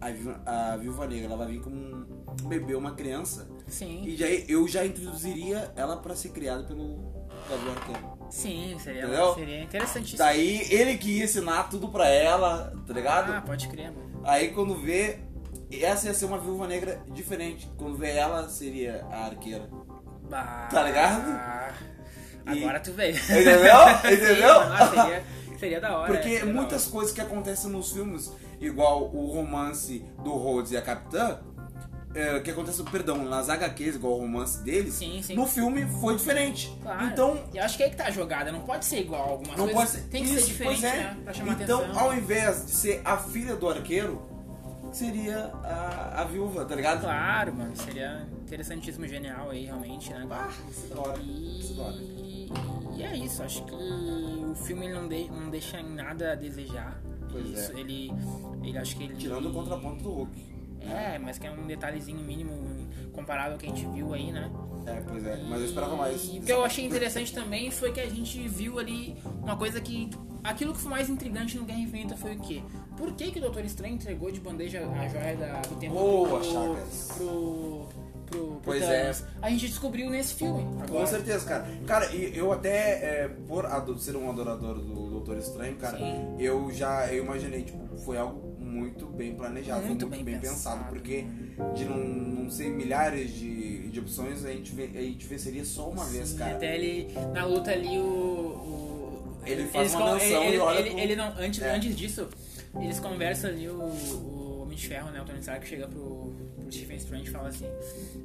a, a Viúva Negra, ela vai vir como um bebê, uma criança, Sim, e já, eu já introduziria ela pra ser criada pelo Gavião Arqueiro. sim, seria, Entendeu? seria interessantíssimo. Daí ele que ia ensinar tudo pra ela, tá ligado? Ah, pode crer, mano. Aí quando vê, essa ia ser uma viúva negra diferente. Quando vê ela, seria a arqueira. Bah, Tá ligado? E- Agora tu veio. Entendeu? [laughs] Entendeu? Sim, seria, seria da hora. Porque muitas hora. coisas que acontecem nos filmes, igual o romance do Rhodes e a Capitã, é, que acontece, perdão, nas HQs, igual o romance deles, Sim, sim. no filme foi diferente. Claro. Então, E eu acho que é aí que tá a jogada, não pode ser igual algumas não coisas. pode ser. Tem que Isso, ser diferente, é. né? Pra chamar então, atenção. ao invés de ser a filha do arqueiro, seria a, a viúva, tá ligado? Claro, mano, seria interessantíssimo, genial aí, realmente, né? Ah, isso é da hora. Isso é da hora. E, e é isso, acho que o filme não, de- não deixa nada a desejar. Pois isso, é. ele, ele acho que ele. Tirando o contraponto do Hulk. É, mas que é um detalhezinho mínimo comparado ao que a gente viu aí, né? É, pois é. Mas eu esperava mais. E o que eu achei interessante também foi que a gente viu ali uma coisa que. Aquilo que foi mais intrigante no Guerra Infinita foi o quê? Por que, que o Doutor Estranho entregou de bandeja a joia da- do tempo Boa, pro, Chagas. pro, pro, pro Pois Thanos? A gente descobriu nesse filme. Agora. Com certeza, cara. Cara, eu até, é, por ser um adorador do Doutor Estranho, cara, Sim. eu já eu imaginei, tipo, foi algo muito bem planejado, Muito muito bem bem, pensado, pensado. porque de não, não ser milhares de, de opções, a gente, a gente venceria só uma vez, Sim, cara. Até ele, na luta ali, o. o Ele faz eles uma menção ele, e olha ele, pro- ele não, antes, É. antes disso, eles conversam ali, o, o Homem de Ferro, né? O Tony Stark chega pro, pro Stephen Strange e fala assim: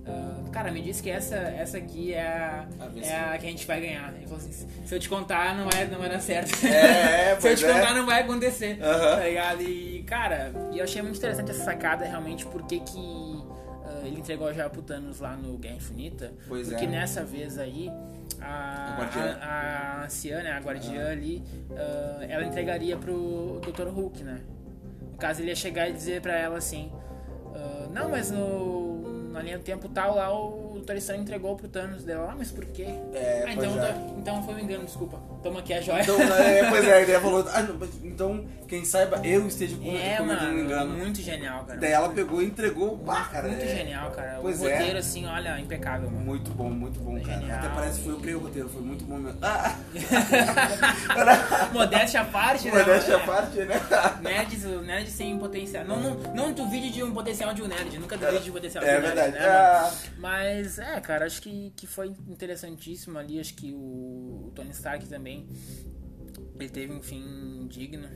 "Ah, Cara, me diz que essa, essa aqui é a, é vencedora." a que a gente vai ganhar. Ele falou assim: Se eu te contar, não vai, não vai dar certo. [laughs] É, Se eu te é. contar, não vai acontecer. Tá ligado? E, cara, e eu achei muito interessante essa sacada realmente, porque que. ah, ele entregou a joia pro Thanos lá no Guerra Infinita. Pois porque é. nessa vez aí, a, A a, anciã, né, a guardiã ali, ah, ela entregaria pro Dr. Hulk, né? No caso, ele ia chegar e dizer pra ela assim: ah, Não, mas no, na linha do tempo tal lá o Dr. Estranho entregou pro Thanos dela. Ah, mas por quê? É, ah, então, é. tá- então foi um engano, desculpa. Toma aqui a joia. Então, é, [laughs] pois é, a ideia falou, ah, não, mas então, quem saiba, eu esteja com, é, cometendo um engano. muito genial, cara. Daí ela pegou e entregou, pá, cara. Muito é- genial, cara. Pois o é. roteiro, assim, olha, impecável, mano. Muito bom, muito bom, cara. Genial. Até parece que foi eu que criei o roteiro, foi muito bom mesmo. [laughs] [laughs] Ah! Modéstia à parte, né? Modéstia à parte, né? [laughs] Nerds, nerd sem potencial. Não, não, não duvide de um potencial de um nerd. Nunca duvide de um potencial de É um nerd. verdade. Né? Ah, Mas, é, cara, acho que, que foi interessantíssimo ali. Acho que o, Tony Stark também. Ele teve um fim digno.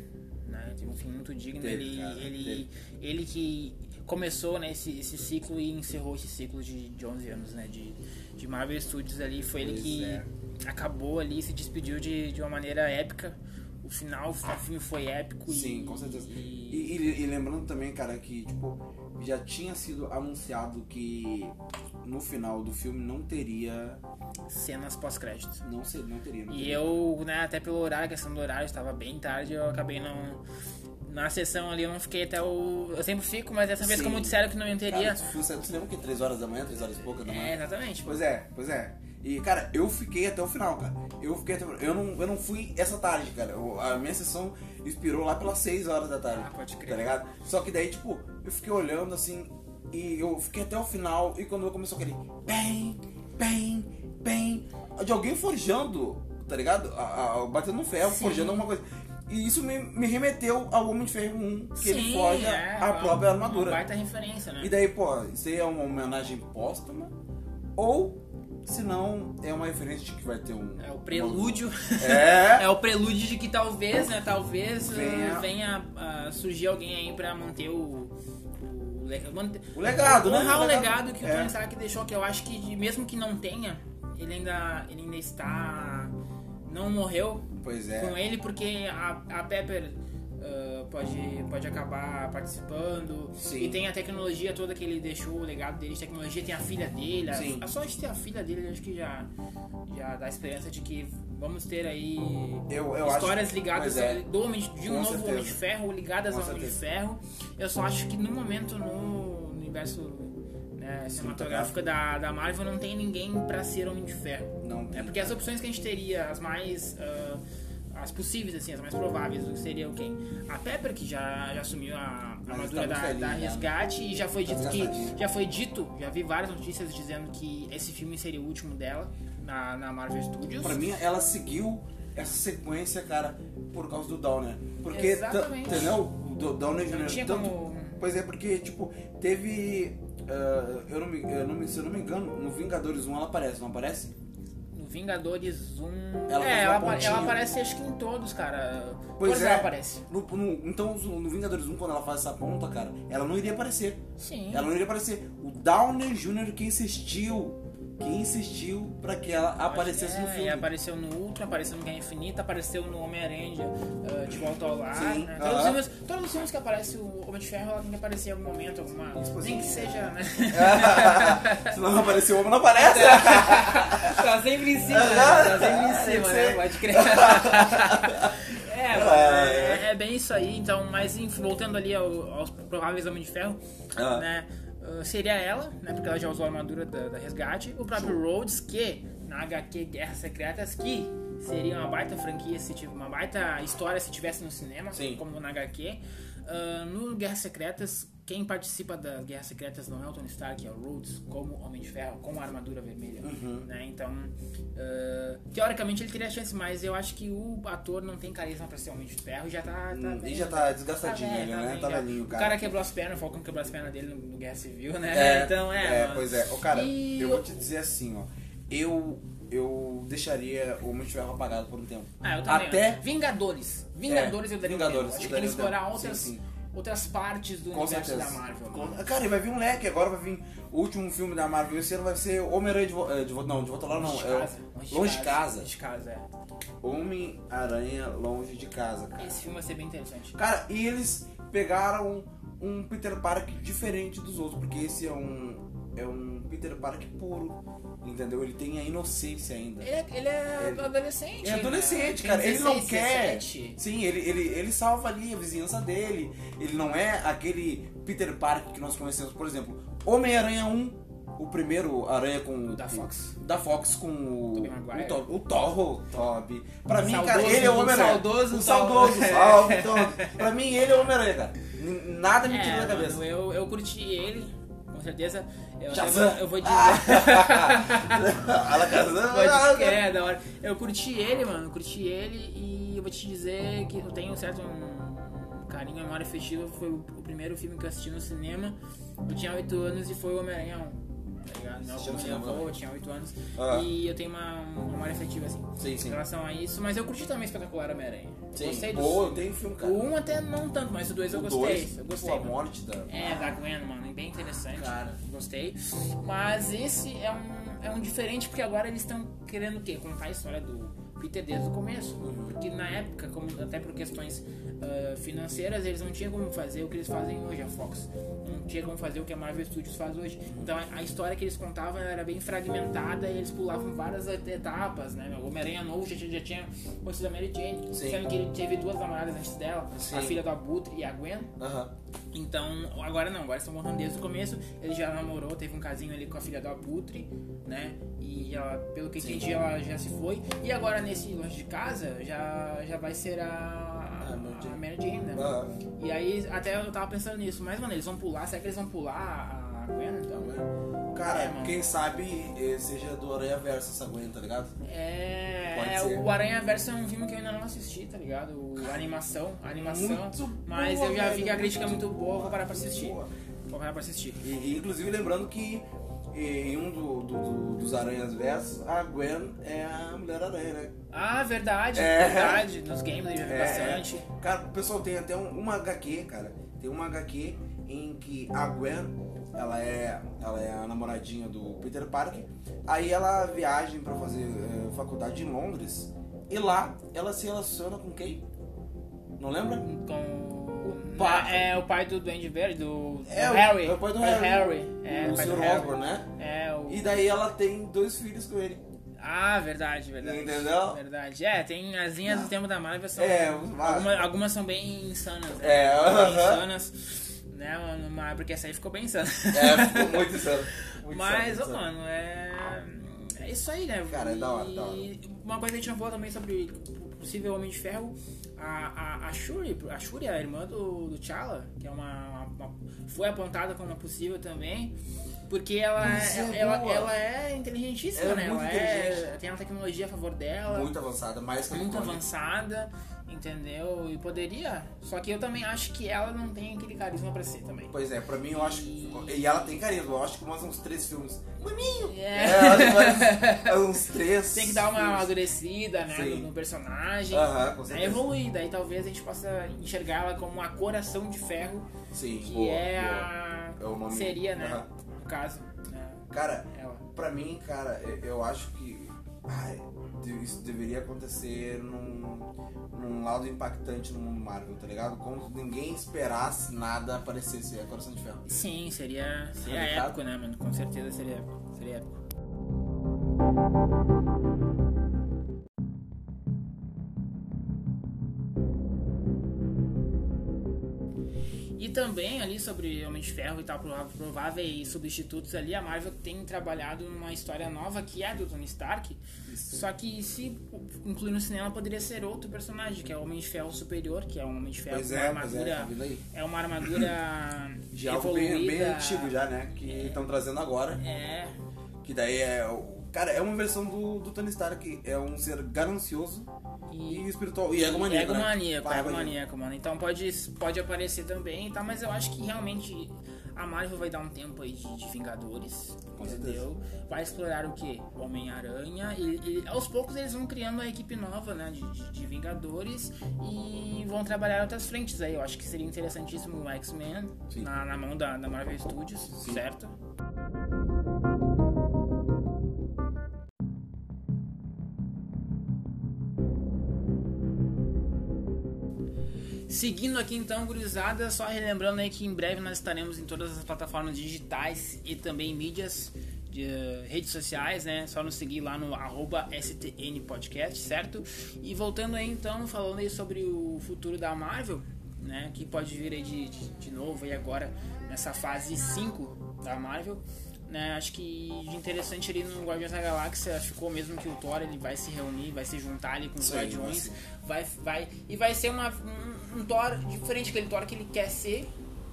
Né? Teve um fim muito digno. Teve, ele, cara, ele, ele que começou né, esse, esse ciclo e encerrou esse ciclo de, de 11 anos né, de, de Marvel Studios ali. Foi ele Pois que é. Acabou ali, se despediu de, de uma maneira épica. O final, o filme foi épico. Sim, e, com certeza. E, E, e- lembrando também, cara, que, tipo, já tinha sido anunciado que no final do filme não teria. cenas pós-créditos. Não, sei, não teria. Não E teria. eu, né, até pelo horário, questão do horário, estava bem tarde, eu acabei não. Na sessão ali eu não fiquei até o. Eu sempre fico, mas dessa vez, Sim. como disseram que não Cara, teria. tu sair do cinema que 3 horas da manhã, 3 horas e pouca da manhã. É, exatamente. Pois é, pois é. E, cara, eu fiquei até o final, cara. Eu fiquei até Eu não, eu não fui essa tarde, cara. Eu- a minha sessão expirou lá pelas 6 horas da tarde. Ah, pode crer. Tá ligado? Só que daí, tipo, eu fiquei olhando assim. E eu fiquei até o final. E quando começou aquele. Bem, bem, bem. De alguém forjando, tá ligado? A, a- batendo no ferro, Sim. forjando alguma coisa. E isso me, me remeteu ao Homem de Ferro 1, que ele Sim, forja é, a uma- própria armadura. Uma baita referência, né? E daí, pô, isso aí é uma homenagem póstuma? Ou, se não, é uma referência de que vai ter um. É o prelúdio. [laughs] É. É o prelúdio de que talvez, né? Talvez Venha- venha, venha a surgir alguém aí pra manter o. O, lega- manter- O legado, né? honrar o O legado. legado que o É. Tony Stark deixou, que eu acho que mesmo que não tenha, ele ainda, ele ainda está. Não morreu Pois é. com ele porque a, a Pepper pode, pode acabar participando. Sim. E tem a tecnologia toda que ele deixou, o legado dele de tecnologia, tem a filha dele. a- Sim. A, só de ter a filha dele, acho que já, já dá esperança de que vamos ter aí Eu, eu histórias acho, ligadas é. do homem, de um novo certeza. Homem de Ferro, ligadas Com ao Homem de certeza. Ferro. Eu só acho que no momento no universo né, cinematográfico da, da Marvel não tem ninguém pra ser Homem de Ferro. Não tem. É porque as opções que a gente teria, as mais. ah, as possíveis, assim, as mais prováveis, seriam quem? A Pepper, que já, já assumiu a armadura tá da, da né? resgate e já foi Tá dito que. Já foi dito, já vi várias notícias dizendo que esse filme seria o último dela na, na Marvel Studios. Pra mim, ela seguiu essa sequência, cara, por causa do Downer. Porque, entendeu? O Do- Downer Não tinha tanto- como- Pois é, porque, tipo, teve. ah, eu, não me, eu não me, se eu não me engano, no Vingadores 1 ela aparece, não aparece? Vingadores 1. Ela é, faz uma ela, pontinha. ela aparece acho que em todos, cara. Pois é. ela aparece. No, no- então, no Vingadores 1, quando ela faz essa ponta, cara, ela não iria aparecer. Sim. Ela não iria aparecer. O Downer Jr. que insistiu, que insistiu pra que ela aparecesse no É, filme. E apareceu no Ultra, apareceu no Guerra Infinita, apareceu no Homem-Aranha ah, de Volta ao Lar. Sim, né? todos, os filmes, todos os filmes que aparece o Homem de Ferro, ela tem que aparecer em algum momento, alguma. Nem que seja, né? [laughs] Se não aparecer o homem, não aparece. [laughs] tá sempre em cima, né? Tá sempre em cima, né? ser. Pode crer. [laughs] É, é, é é bem isso aí, então, mas enfim, voltando ali ao- aos prováveis Homem de Ferro, Ah. né? Uh, seria ela, né? Porque ela já usou a armadura da, da resgate. O próprio Rhodes, que na HQ Guerras Secretas, que seria uma baita franquia, se tiv- uma baita história se tivesse no cinema, Sim. como na HQ. Uh, no Guerras Secretas, quem participa das Guerras Secretas não é o Tony Stark, é o Rhodes, como Homem de Ferro, com a armadura vermelha. Uhum. Né? Então, uh, teoricamente ele teria chance, mas eu acho que o ator não tem carisma pra ser Homem de Ferro, já tá. tá Hum, bem- e já tá desgastadinho ele, né? bem Tá já. velhinho, O cara. cara quebrou as pernas, o Falcão quebrou as pernas dele no, no Guerra Civil, né? então é. mano. pois é. Ô, cara, E eu vou te dizer assim, ó. Eu, eu deixaria o Homem de Ferro apagado por um tempo. Ah, eu também. Até. Vingadores. Vingadores eu daria um Vingadores, tempo. Acho que eles explorar outras, Sim, sim. outras partes do Com universo certeza. da Marvel. Com- mano. Cara, e vai vir um leque, agora vai vir o último filme da Marvel esse ano vai ser Homem-Aranha de, vo- eh, de, vo- não, de volta lá não, Longe é casa. Longe de casa. Longe de casa, é. Homem-Aranha longe de casa, cara. Esse filme vai ser bem interessante. Cara, e eles pegaram um Peter Parker diferente dos outros, porque esse é um é um Peter Parker puro, entendeu? Ele tem a inocência ainda. Ele é, ele é Ele- adolescente. É adolescente, né? cara. Ele não 16, quer. 17. Sim, ele, ele, ele salva ali a vizinhança dele. Ele não é aquele Peter Parker que nós conhecemos, por exemplo, Homem-Aranha 1, o primeiro aranha com O da Fox. Da Fox com o o, o Thor, Toby. Pra mim, cara, ele é o Homem-Aranha. saudoso o saudoso, [laughs] salve, Toby. Pra mim, ele é o Homem-Aranha, cara. Nada me tira É, da cabeça. eu, eu curti ele, certeza. Eu, até eu vou dizer. [laughs] Alakazam. É, da hora. Eu curti ele, mano, eu curti ele e eu vou te dizer que eu tenho um certo um carinho, memória afetiva. Foi o, o primeiro filme que eu assisti no cinema. Eu tinha 8 anos e foi o Homem-Aranha 1. Tá ligado? Meu avô eu tinha 8 anos. Ah. E eu tenho uma, uma memória afetiva, assim, Sim, sim. em relação a isso. Mas eu curti também Espetacular Homem-Aranha. Gostei do. boa, eu tenho filme, cara. O 1 até não tanto, mas o 2 eu gostei. dois, eu gostei. pô, a morte da... É, da Gwen, mano, bem interessante. Cara. Gostei. Mas esse é um, é um diferente, porque agora eles estão querendo o quê? Contar a história do Peter desde o começo. Porque na época, como, até por questões ah, financeiras, eles não tinham como fazer o que eles fazem hoje, a Fox. Não tinha como fazer o que a Marvel Studios faz hoje. Então a, a história que eles contavam era bem fragmentada e eles pulavam várias etapas, né? O Homem-Aranha novo já, tinha- já tinha conhecido a Mary Jane, Sim. sendo que ele teve duas namoradas antes dela, Sim. a filha do Abutre e a Gwen. Aham. Então, agora não, agora estão contando desde o começo. Ele já namorou, teve um casinho ali com a filha do Abutre, né? E ela, pelo que eu entendi, ela já se foi. E agora nesse longe de casa já, já vai ser a, A Mary Jane. a Mary Jane, né? Aham. E aí até eu tava pensando nisso, mas mano, eles vão pular, será que eles vão pular a Gwen então? Cara, É, quem sabe eh, seja do Aranha Verso essa Gwen, tá ligado? É, é, o Aranha Verso é um filme que eu ainda não assisti, tá ligado? O, a animação, a animação. Muito mas boa, eu já vi que a crítica é muito muito boa, vou parar pra assistir. boa. Vou parar pra assistir. E, inclusive lembrando que eh, em um do- do- dos Aranhas Versos, a Gwen é a Mulher Aranha, né? Ah, verdade, É. verdade. Nos games eu já vi É. bastante. Cara, o pessoal tem até um- uma HQ, cara. Tem uma HQ em que a Gwen, ela é, ela é a namoradinha do Peter Parker. Aí ela viaja pra fazer eh, faculdade em Londres. E lá ela se relaciona com quem? Não lembra? Com. O pai. É, o pai do Duende Verde, do, É, o- Harry. é o pai do É Harry. É, o o pai do. Harry. Osborn, né? É, o. E daí ela tem dois filhos com ele. Ah, verdade, verdade. Entendeu? Verdade. É, tem as linhas do tempo da Marvel são. É, alguma- algumas são bem insanas, né? É, Bem aham. insanas. Né, mano? Mas porque essa aí ficou bem insana. É, ficou muito [laughs] insano. Muito Mas, insano, mano, é. É isso aí, né? Cara, é da hora, E da hora. Uma coisa que a gente não falou também sobre o possível Homem de Ferro. A, a, a Shuri, a Shuri, a irmã do, do T'Challa, que é uma, uma- foi apontada como uma possível também. Porque ela, é é, ela, boa. ela é inteligentíssima, Ela é né? muito Ela é, tem uma tecnologia a favor dela Muito avançada, mais que muito avançada, entendeu? E poderia. Só que eu também acho que ela não tem aquele carisma pra ser também. Pois é, pra mim eu acho que. E ela tem carisma, eu acho que mais uns três filmes. Maninho! É. É, que mais uns três. Tem que dar uma filmes. amadurecida, né, no, no personagem. Aham, com certeza. evoluir, daí talvez a gente possa enxergar ela como a coração de ferro, Sim, que boa, é boa. a. É o nome- Seria, né? Aham. No caso. né, Cara, ela. pra mim, cara, eu- eu acho que. ai, isso deveria acontecer num, num lado impactante no mundo Marvel, tá ligado? Como se ninguém esperasse nada aparecesse a Coração de Ferro. Sim, seria, seria Tá épico, né, mano? Com certeza seria, seria épico. Também ali sobre Homem de Ferro e tal, prováveis substitutos ali, a Marvel tem trabalhado numa história nova que é do Tony Stark. Isso. Só que se incluir no cinema poderia ser outro personagem, que é o Homem de Ferro Superior, que é um Homem de Ferro Pois com é, uma é, armadura. aí. é uma armadura [laughs] De algo bem, bem antigo já, né? Que estão trazendo agora. É, Que daí é. o- Cara, é uma versão do, do Tony Stark, que é um ser ganancioso E- e, espiritual. E egomaníaco. né? Egomaníaco, Pá, egomaníaco, mano. Então pode, pode aparecer também, tá? Mas eu acho que realmente a Marvel vai dar um tempo aí de, de Vingadores, Com entendeu? Vai explorar o que? Homem-Aranha e, e aos poucos eles vão criando a equipe nova, né? De, de- de Vingadores e vão trabalhar outras frentes aí. Eu acho que seria interessantíssimo o X-Men Sim. na, na mão da, da Marvel Studios, certo? Seguindo aqui então, gurizada, só relembrando aí que em breve nós estaremos em todas as plataformas digitais e também mídias de eh, redes sociais, né? Só nos seguir lá no arroba STN Podcast, certo? E voltando aí então, falando aí sobre o futuro da Marvel, né? Que pode vir aí de, de, de novo aí agora nessa fase 5 da Marvel. Né, acho que de interessante ali no Guardiões da Galáxia ficou mesmo que o Thor ele vai se reunir, vai se juntar ali com os Guardiões, vai, vai e vai ser uma, um, Thor diferente daquele Thor que ele quer ser.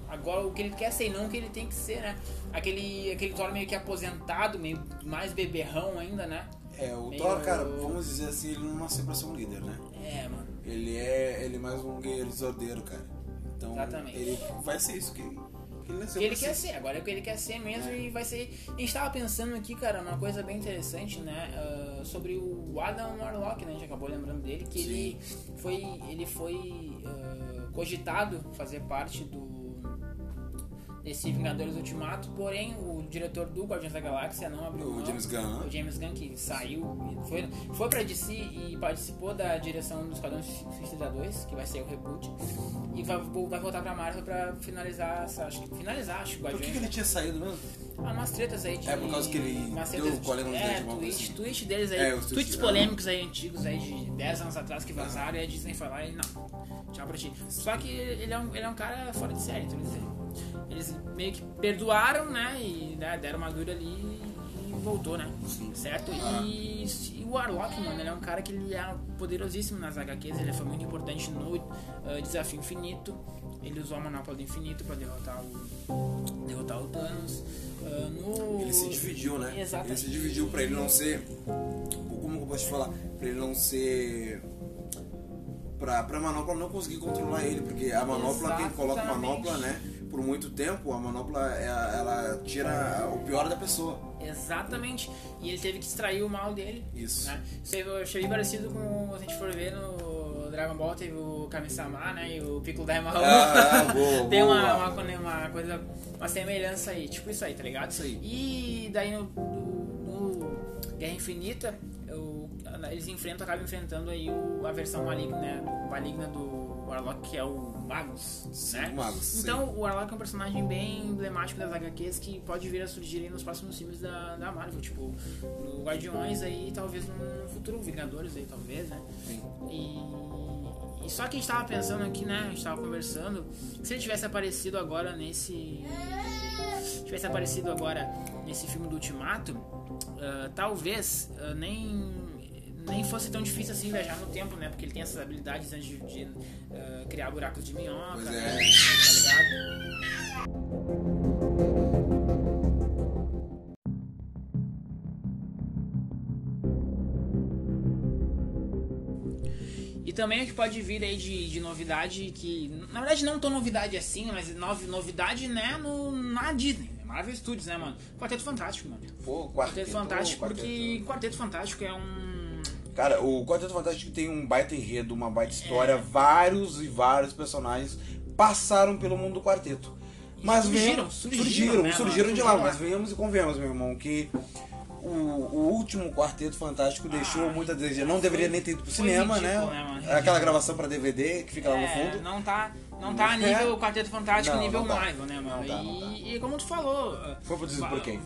Agora o que ele quer ser e não o que ele tem que ser, né? Aquele, aquele Thor meio que aposentado, meio mais beberrão ainda, né? É, o Meio- Thor, cara, vamos dizer assim, ele não nasceu pra ser um líder, né? É, mano. Ele é, ele é mais um guerreiro desordeiro, cara. Então, Exatamente. ele vai ser isso que, que ele nasceu que ele quer ser, agora é o que ele quer ser mesmo É. e vai ser. A gente tava pensando aqui, cara, uma coisa bem interessante, né? ah, sobre o Adam Warlock, né? A gente acabou lembrando dele, que ele foi. Ele foi ah, cogitado fazer parte do. Desse Vingadores Ultimato, porém o diretor do Guardiões da Galáxia não abriu O mão. James Gunn? O James Gunn que saiu, foi, foi pra DC e participou da direção dos Esquadrão Suicida 2, que vai ser o reboot, e vai, vai voltar pra Marvel pra finalizar, essa- acho que finalizar, acho que Por que, que ele tinha saído mesmo? Há umas tretas aí de. É por causa que ele deu de- colega no É, tweet, assim. tweet deles aí. É, tweets tweets, polêmicos aí antigos aí de 10 anos atrás que vazaram e a Disney foi lá e não. Tchau pra ti. Só que ele é um, ele é um cara fora de série, então eles, eles meio que perdoaram, né? E né, deram uma dura ali e voltou, né? Certo? E, e o Warlock, mano, ele é um cara que ele é poderosíssimo nas HQs, ele foi muito importante no ah, Desafio Infinito. Ele usou a manopla do infinito pra derrotar o, derrotar o Thanos. Ah, no... Ele se dividiu, né? Exatamente. Ele se dividiu pra ele não ser. Como que eu posso te falar? Pra ele não ser. Pra, pra manopla não conseguir controlar ele, porque a manopla, quem coloca Exatamente. manopla, né? Por muito tempo, a manopla é ela tira o pior da pessoa. Exatamente. E ele teve que extrair o mal dele. Isso. Né? Isso aí eu achei bem parecido com, a gente for ver no Dragon Ball, teve o Kami-sama, né? E o Piccolo Daimao. Ah, [laughs] boa, Tem uma, uma, uma coisa, uma semelhança aí. Tipo isso aí, tá ligado? Isso aí. E daí no, no- Guerra Infinita, o- eles enfrentam, acabam enfrentando aí o- a versão maligna, né, maligna do Warlock, que é o Magus, Sim, né? o Magus, sim. Então o Warlock é um personagem bem emblemático das HQs que pode vir a surgir nos próximos filmes da, da Marvel, tipo no Guardiões aí, talvez no futuro Vingadores aí, talvez, né? Sim. E, e só que a gente tava pensando aqui, né? A gente tava conversando. Se ele tivesse aparecido agora nesse. Tivesse aparecido agora nesse filme do Ultimato, ah, talvez ah, nem. Nem fosse tão difícil assim viajar no tempo, né? Porque ele tem essas habilidades né, de, de, ah, criar buracos de minhoca, Pois né? é. Tá ligado? E também o que pode vir aí de, de novidade, que na verdade não tão novidade assim, mas nov- novidade, né, no, na Disney, né, Marvel Studios, né, mano? Quarteto Fantástico, mano. Pô, Quarteto Fantástico, quarteto. porque Quarteto Fantástico é um. Cara, o Quarteto Fantástico tem um baita enredo, uma baita história, vários e vários personagens passaram pelo mundo do quarteto. Mas Surgiram, venhamos- surgiram, surgiram, né, surgiram de lá, mas venhamos e convenhamos, meu irmão, que o, o último Quarteto Fantástico deixou muito a desejar. Não deveria nem ter ido pro cinema, ridículo, né? né? É Aquela gravação pra DVD que fica lá no É, fundo. não tá, não tá a É. nível Quarteto Fantástico, Não, nível não tá. Marvel, né, mano? Tá, não tá. E, e como tu falou. Foi produzido por quem?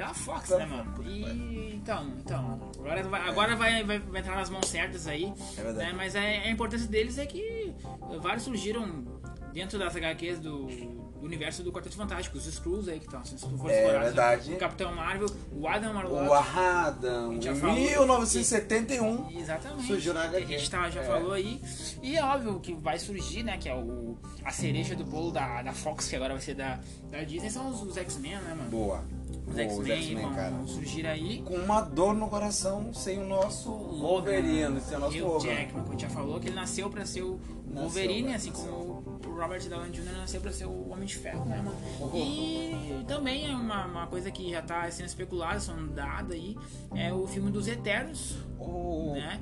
Pela Fox, né, mano? E então, então. Agora, vai, agora vai, vai, vai entrar nas mãos certas aí. É verdade. né? Mas é, a importância deles é que vários surgiram dentro das HQs do, do universo do Quarteto Fantástico, os Skrulls aí que estão, se tu for É explorar, verdade. O Capitão Marvel, o Adam Warlock. O Adam, em falou. 1971. Exatamente. Surgiu na HQ. A gente tá, já É. falou aí. E é óbvio que vai surgir, né? Que é o, a cereja do bolo da, da Fox, que agora vai ser da, da Disney, são os, os X-Men, né, mano? Boa. Os X-Men vão, surgir aí. Com uma dor no coração sem o nosso Wolverine, sem o nosso Hugh Logan. Jackman, como a gente já falou, que ele nasceu pra ser o Nasceu, Wolverine, assim como o Robert Downey Jr. nasceu pra ser o Homem de Ferro, né, mano? E também é uma, uma coisa que já tá sendo especulada, sondada aí, é o filme dos Eternos, Oh. né?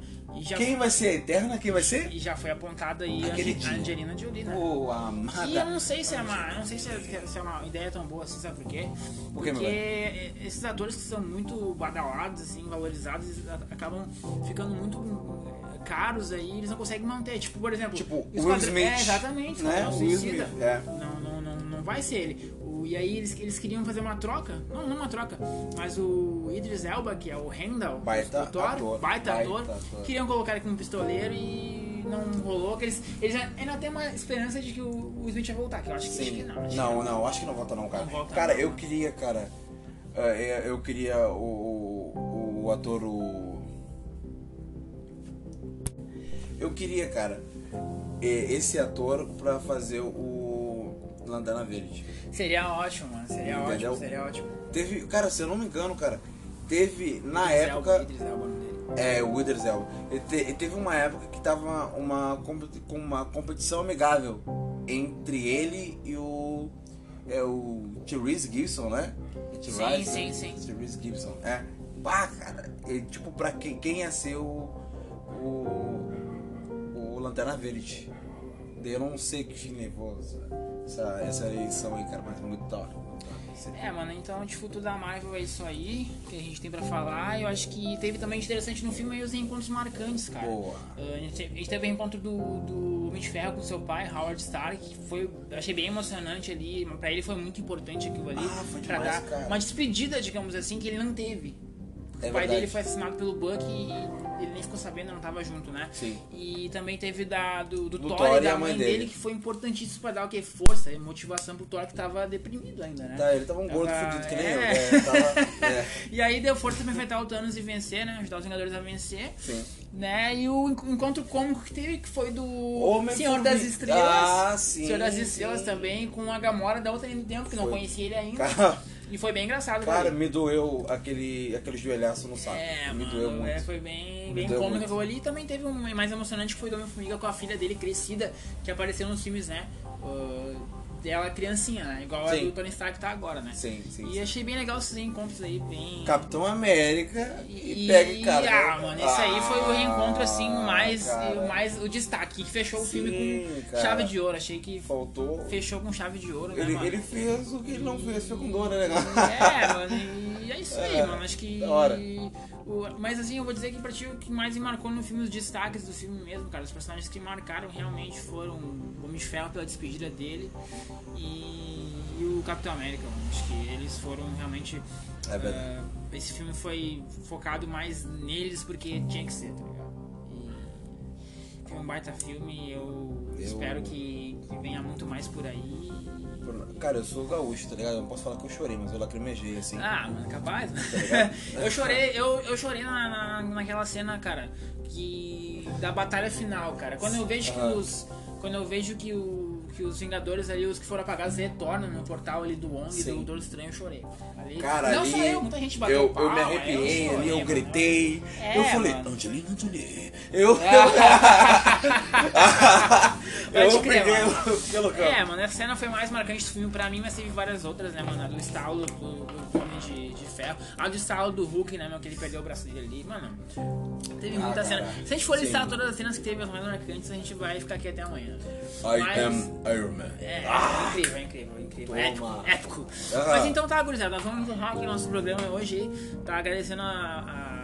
Quem vai ser a Eterna? Quem vai ser? e já foi apontada aí a Angelina Jolie, né? Oh, amada. E eu não sei se é uma, eu não sei se é, se é uma ideia tão boa assim, sabe por quê? Por quê, meu Porque esses atores que são muito badalados, assim, valorizados, acabam ficando muito caros aí, eles não conseguem manter. Tipo, por exemplo, Tipo, os Will Smith, É, exatamente, né? né? Will Smith, é. Não, não, não, não vai ser ele. O- e aí eles, eles queriam fazer uma troca, não, não uma troca, mas o Idris Elba, que é o Randall, Baita o Thor, ator, baita, baita ator, queriam colocar ele como pistoleiro e não rolou. Que eles, eles ainda tem uma esperança de que o, o Smith vai voltar, que eu acho que, acho que não. acho que Não, não, acho que não volta não, cara. Não volta cara, não. eu queria, cara. eh, Eu queria o, o, o ator, o. Eu queria, cara, eh, esse ator pra fazer o Lanterna Verde. Seria ótimo, mano. Seria Entendeu? ótimo, seria ótimo. Teve, cara, se eu não me engano, cara, teve na época. É, o Idris Elba. E te- teve uma época que tava uma, uma competição amigável entre ele e o. É o Therese Gibson, né? Sim, sim, sim. Therese Gibson. É. Pá, cara. E, tipo, pra quem, quem ia ser o. O. Lanterna Verde. Daí Eu não sei que levou essa, essa, eleição aí, cara, mas muito da hora. É, mano, então de futuro da Marvel é isso aí que a gente tem pra falar. Eu acho que teve também interessante no filme aí os encontros marcantes, cara. Boa. Uh, a, gente teve, a gente teve o encontro do, do Homem de Ferro com seu pai, Howard Stark, que foi, eu achei bem emocionante ali. Pra ele foi muito importante aquilo ali. Ah, foi pra demais, dar cara. uma despedida, digamos assim, que ele não teve. É o pai verdade. dele foi assassinado pelo Buck e ele nem ficou sabendo, não tava junto, né? Sim. E também teve da, do, do, Do Thor, Thor e da a mãe mãe dele. dele. que foi importantíssimo pra dar o que? Força e motivação pro Thor que tava deprimido ainda, né? Tá, ele tava um gordo Tava- fudido que nem é. eu. É, tava, [laughs] é. E aí deu força pra enfrentar o Thanos e vencer, né? Ajudar os Vingadores a vencer. Sim. Né? E o enco- encontro cômico que teve, que foi do Homem Senhor das. Estrelas. Ah, sim, Senhor das sim. Estrelas também, com a Gamora da outra linha do tempo, que não Foi. conhecia ele ainda. Cara, E foi bem engraçado. cara, me doeu aquele, aquele joelhaço no saco. É, me mano, doeu muito. é, foi bem, Me bem cômico aquilo ali. E também teve um mais emocionante que foi do Homem-Formiga com a filha dele crescida, que apareceu nos filmes, né? Uh, dela criancinha, né? Igual a Sim. do Tony Stark tá agora, né? Sim, sim. E sim. achei bem legal esses encontros aí, bem... Capitão América e, E, pega cara. ah, mano, esse aí foi o reencontro assim mais, cara. o mais o destaque, que fechou o filme Sim, com cara. chave de ouro. Achei que Faltou. fechou com chave de ouro, né, Ele, mano? ele fez o que ele não fez, foi com dor, né, legal? É, mano, e é isso aí, É, mano. Acho que. o- mas assim, eu vou dizer que pra ti o que mais me marcou no filme, os destaques do filme mesmo, cara. Os personagens que marcaram realmente foram o Homem de Ferro pela despedida dele e, e o Capitão América, mano. Acho que eles foram realmente. É verdade. ah, esse filme foi focado mais neles porque tinha que ser, tá ligado? E foi um baita filme eu, Eu- espero que, que venha muito mais por aí. Cara, eu sou gaúcho, tá ligado? Eu não posso falar que eu chorei, mas eu lacrimejei, assim. Ah, mano, capaz, né? ligado? [laughs] eu chorei, eu, eu chorei na, na, naquela cena, cara, que. da batalha final, cara. Quando eu vejo que os. Quando eu vejo que, o, que os Vingadores ali, os que foram apagados, retornam no portal ali do Wong e do Doutor Estranho, eu chorei. Ali, Cara, não ali, só eu, muita gente bateu eu, pau, eu me é, arrepiei ali, eu chorei, gritei. É, eu falei, mano. Angelina Jolie. Eu. [laughs] [laughs] Pode eu crer, mano. É, mano, essa cena foi mais marcante do filme pra mim, mas teve várias outras, né, mano? A do estalo do, do Homem de, de Ferro. A do estalo do Hulk, né, meu? Que ele perdeu o braço dele ali. Mano, teve Ah, muita cara. cena. Se a gente for Sim. listar todas as cenas que teve as mais marcantes, a gente vai ficar aqui até amanhã. I Mas- am Iron Man. É, é incrível, é incrível, é incrível. É épico, Toma. épico. Ah. Mas então tá, gurizada, nós vamos encerrar aqui nosso programa hoje. Tá agradecendo a, a-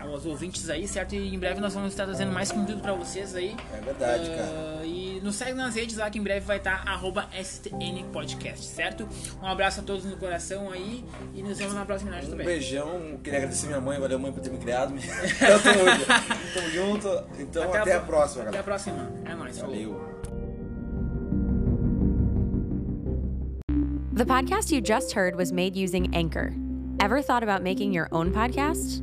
aos ouvintes aí, certo? E em breve nós vamos estar trazendo mais conteúdo pra vocês aí. É verdade, Ah, cara. E nos segue nas redes lá que em breve vai estar arroba STN Podcast, certo? Um abraço a todos no coração aí e nos vemos na próxima imagem Um também. beijão, queria agradecer minha mãe, valeu mãe por ter me criado. [laughs] [laughs] Tamo, tamo junto. Então até, a próxima, Até galera. a próxima. É nóis. falou. Valeu. The podcast you just heard was made using Anchor. Ever thought about making your own podcast?